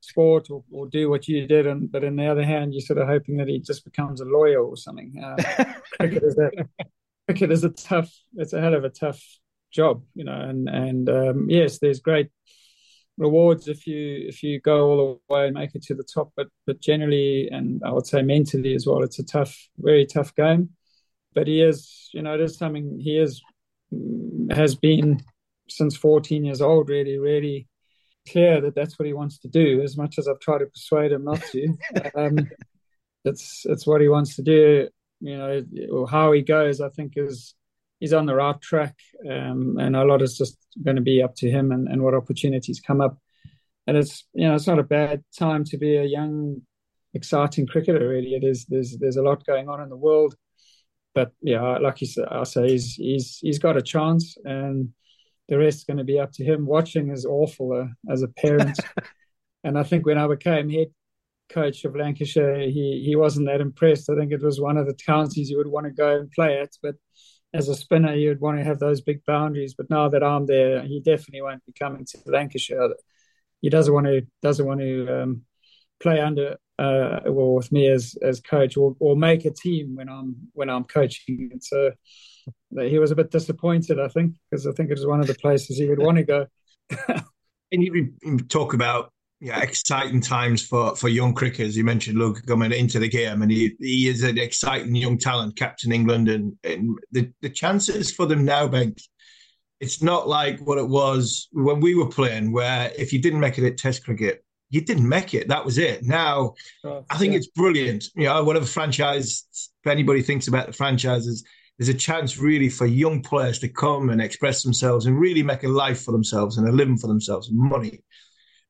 sport or, or do what you did, and but on the other hand, you're sort of hoping that he just becomes a lawyer or something. Uh, cricket is a cricket is a tough. It's a hell of a tough job, you know. And and um, yes, there's great rewards if you if you go all the way and make it to the top. But but generally, and I would say mentally as well, it's a tough, very tough game. But he is, you know, it is something he is has been since 14 years old. Really, really clear that that's what he wants to do. As much as I've tried to persuade him not to, um, it's it's what he wants to do. You know, or how he goes, I think is he's on the right track, um, and a lot is just going to be up to him and, and what opportunities come up. And it's you know it's not a bad time to be a young, exciting cricketer. Really, it is. There's there's a lot going on in the world, but yeah, like you said, I say he's he's he's got a chance, and the rest is going to be up to him. Watching is awful uh, as a parent, and I think when I became head coach of Lancashire, he he wasn't that impressed. I think it was one of the counties you would want to go and play at, but as a spinner, you'd want to have those big boundaries. But now that I'm there, he definitely won't be coming to Lancashire. He doesn't want to doesn't want to um, play under uh, well with me as as coach or, or make a team when I'm when I'm coaching. And so he was a bit disappointed, I think, because I think it was one of the places he would want to go. and you talk about yeah, exciting times for, for young cricketers. You mentioned Luke coming into the game, and he, he is an exciting young talent, captain England, and, and the, the chances for them now, Banks, it's not like what it was when we were playing, where if you didn't make it at Test cricket, you didn't make it. That was it. Now, oh, I think yeah. it's brilliant. You know, whatever franchise, if anybody thinks about the franchises, there's a chance really for young players to come and express themselves and really make a life for themselves and a living for themselves and money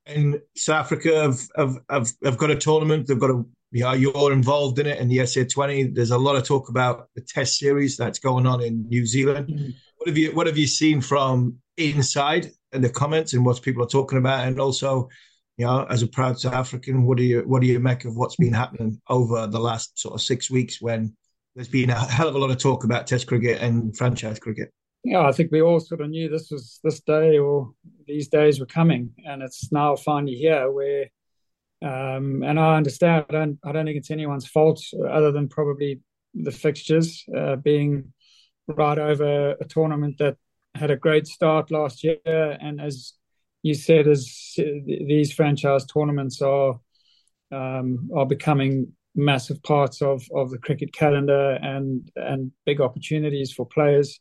and South Africa have, have, have, have got a tournament. They've got a, you know, you're involved in it in the SA20. There's a lot of talk about the test series that's going on in New Zealand. Mm-hmm. What have you, what have you seen from inside and the comments and what people are talking about? And also, you know, as a proud South African, what do you, what do you make of what's been happening over the last sort of six weeks when there's been a hell of a lot of talk about test cricket and franchise cricket? yeah, I think we all sort of knew this was this day or these days were coming, and it's now finally here. Where, um, and I understand. I don't. I don't think it's anyone's fault, other than probably the fixtures uh, being right over a tournament that had a great start last year, and as you said, as these franchise tournaments are um, are becoming massive parts of of the cricket calendar and and big opportunities for players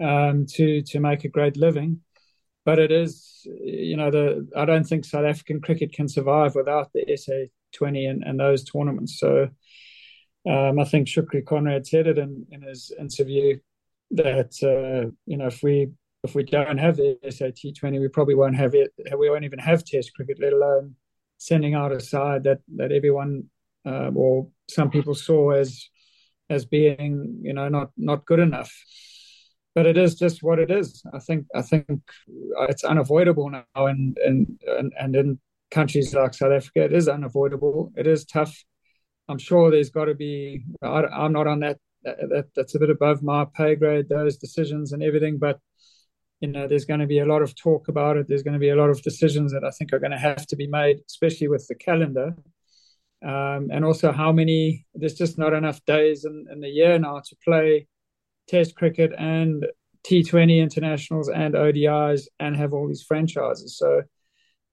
um, to to make a great living. But it is, you know, the I don't think South African cricket can survive without the SA twenty and, and those tournaments. So um, I think Shukri Conrad said it in, in his interview that uh, you know if we if we don't have the SA twenty, we probably won't have it. We won't even have Test cricket, let alone sending out a side that that everyone uh, or some people saw as as being you know not not good enough but it is just what it is. I think I think it's unavoidable now, and and and in countries like South Africa, it is unavoidable. It is tough. I'm sure there's got to be. I, am not on that, that. That's a bit above my pay grade. Those decisions and everything, but you know, there's going to be a lot of talk about it. There's going to be a lot of decisions that I think are going to have to be made, especially with the calendar. Um, and also how many there's just not enough days in, in the year now to play Test cricket and T20 internationals and ODIs and have all these franchises. So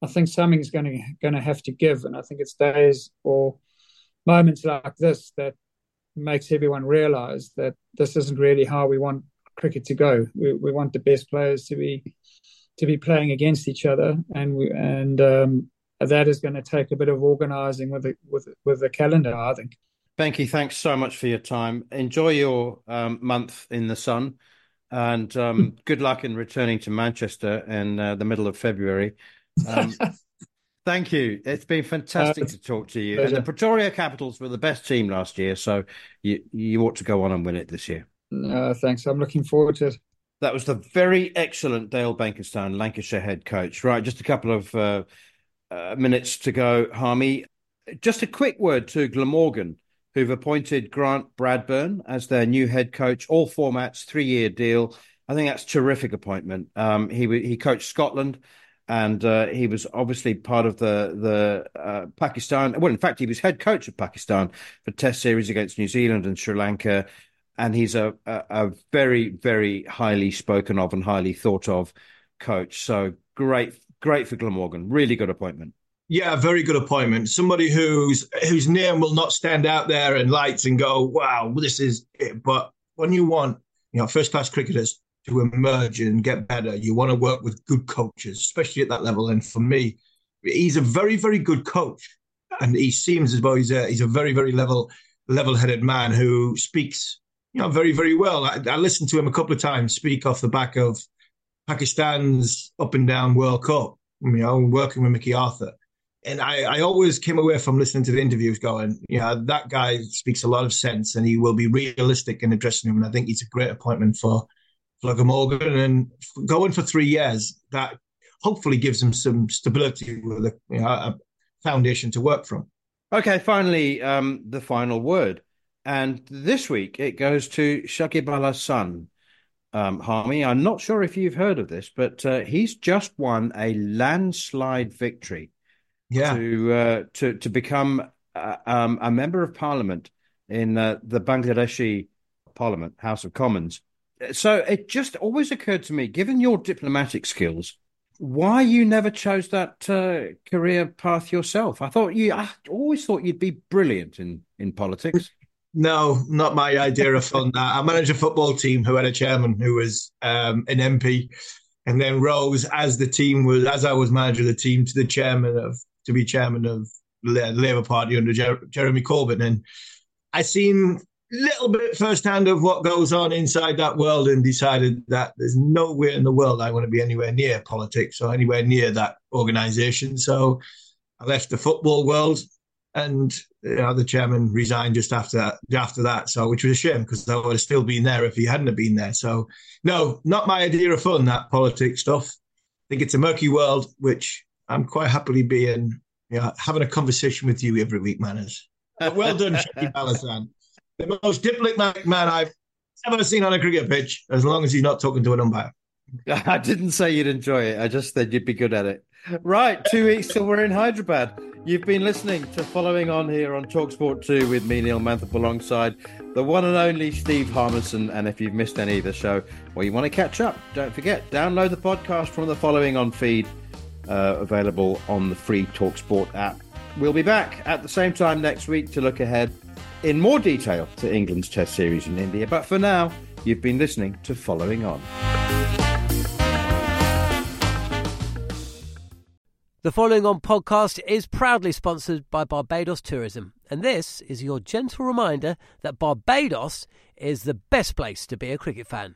I think something's going to going to have to give, and I think it's days or moments like this that makes everyone realise that this isn't really how we want cricket to go. We, we want the best players to be to be playing against each other, and we, and um, that is going to take a bit of organising with the, with with the calendar. I think. Benki, thanks so much for your time. Enjoy your um, month in the sun, and um, good luck in returning to Manchester in uh, the middle of February. Um, thank you. It's been fantastic uh, to talk to you. Pleasure. And the Pretoria Capitals were the best team last year, so you you ought to go on and win it this year. Uh, thanks. I'm looking forward to it. That was the very excellent Dale Benkenstein, Lancashire head coach. Right, just a couple of uh, uh, minutes to go, Harmy. Just a quick word to Glamorgan who've appointed Grant Bradburn as their new head coach, all formats, three year deal. I think that's terrific appointment. Um, he he coached Scotland and uh, he was obviously part of the the uh, Pakistan. Well, in fact, he was head coach of Pakistan for Test series against New Zealand and Sri Lanka, and he's a, a, a very very highly spoken of and highly thought of coach. So great, great for Glamorgan. Really good appointment. Yeah, very good appointment. Somebody whose whose name will not stand out there in lights and go, "Wow, this is it." But when you want, you know, first class cricketers to emerge and get better, you want to work with good coaches, especially at that level. And for me, he's a very, very good coach, and he seems as though he's a he's a very, very level level headed man who speaks, you know, very, very well. I, I listened to him a couple of times speak off the back of Pakistan's up and down World Cup. You know, working with Mickey Arthur and I, I always came away from listening to the interviews going, you know, that guy speaks a lot of sense and he will be realistic in addressing him. And I think he's a great appointment for Glamorgan. And going for three years, that hopefully gives him some stability with a, you know, a foundation to work from. Okay, finally, um, the final word. And this week it goes to Shakib Al Hasan. Um, Harmy, I'm not sure if you've heard of this, but uh, he's just won a landslide victory yeah. to uh, to to become uh, um, a member of parliament in uh, the Bangladeshi Parliament, House of Commons. So it just always occurred to me, given your diplomatic skills, why you never chose that uh, career path yourself. I thought you, I always thought you'd be brilliant in in politics. No, not my idea of fun. I managed a football team who had a chairman who was um, an MP, and then rose as the team was as I was manager of the team to the chairman of to be chairman of the Labour Party under Jer- Jeremy Corbyn, and I seen a little bit firsthand of what goes on inside that world, and decided that there's nowhere in the world I want to be anywhere near politics or anywhere near that organisation. So I left the football world, and you know, the chairman resigned just after that, after that. So which was a shame because I would have still been there if he hadn't have been there. So no, not my idea of fun. That politics stuff. I think it's a murky world, which I'm quite happily being, you know, having a conversation with you every week, Manners. But well done, Shakib Al Hasan. The most diplomatic man I've ever seen on a cricket pitch, as long as he's not talking to an umpire. I didn't say you'd enjoy it. I just said you'd be good at it. Right, two weeks till we're in Hyderabad. You've been listening to Following On here on Talksport 2 with me, Neil Manthorp, alongside the one and only Steve Harmison. And if you've missed any of the show or you want to catch up, don't forget, download the podcast from the Following On feed uh, available on the free Talksport app. We'll be back at the same time next week to look ahead in more detail to England's Test series in India. But for now, you've been listening to Following On. The following on podcast is proudly sponsored by Barbados Tourism, and this is your gentle reminder that Barbados is the best place to be a cricket fan.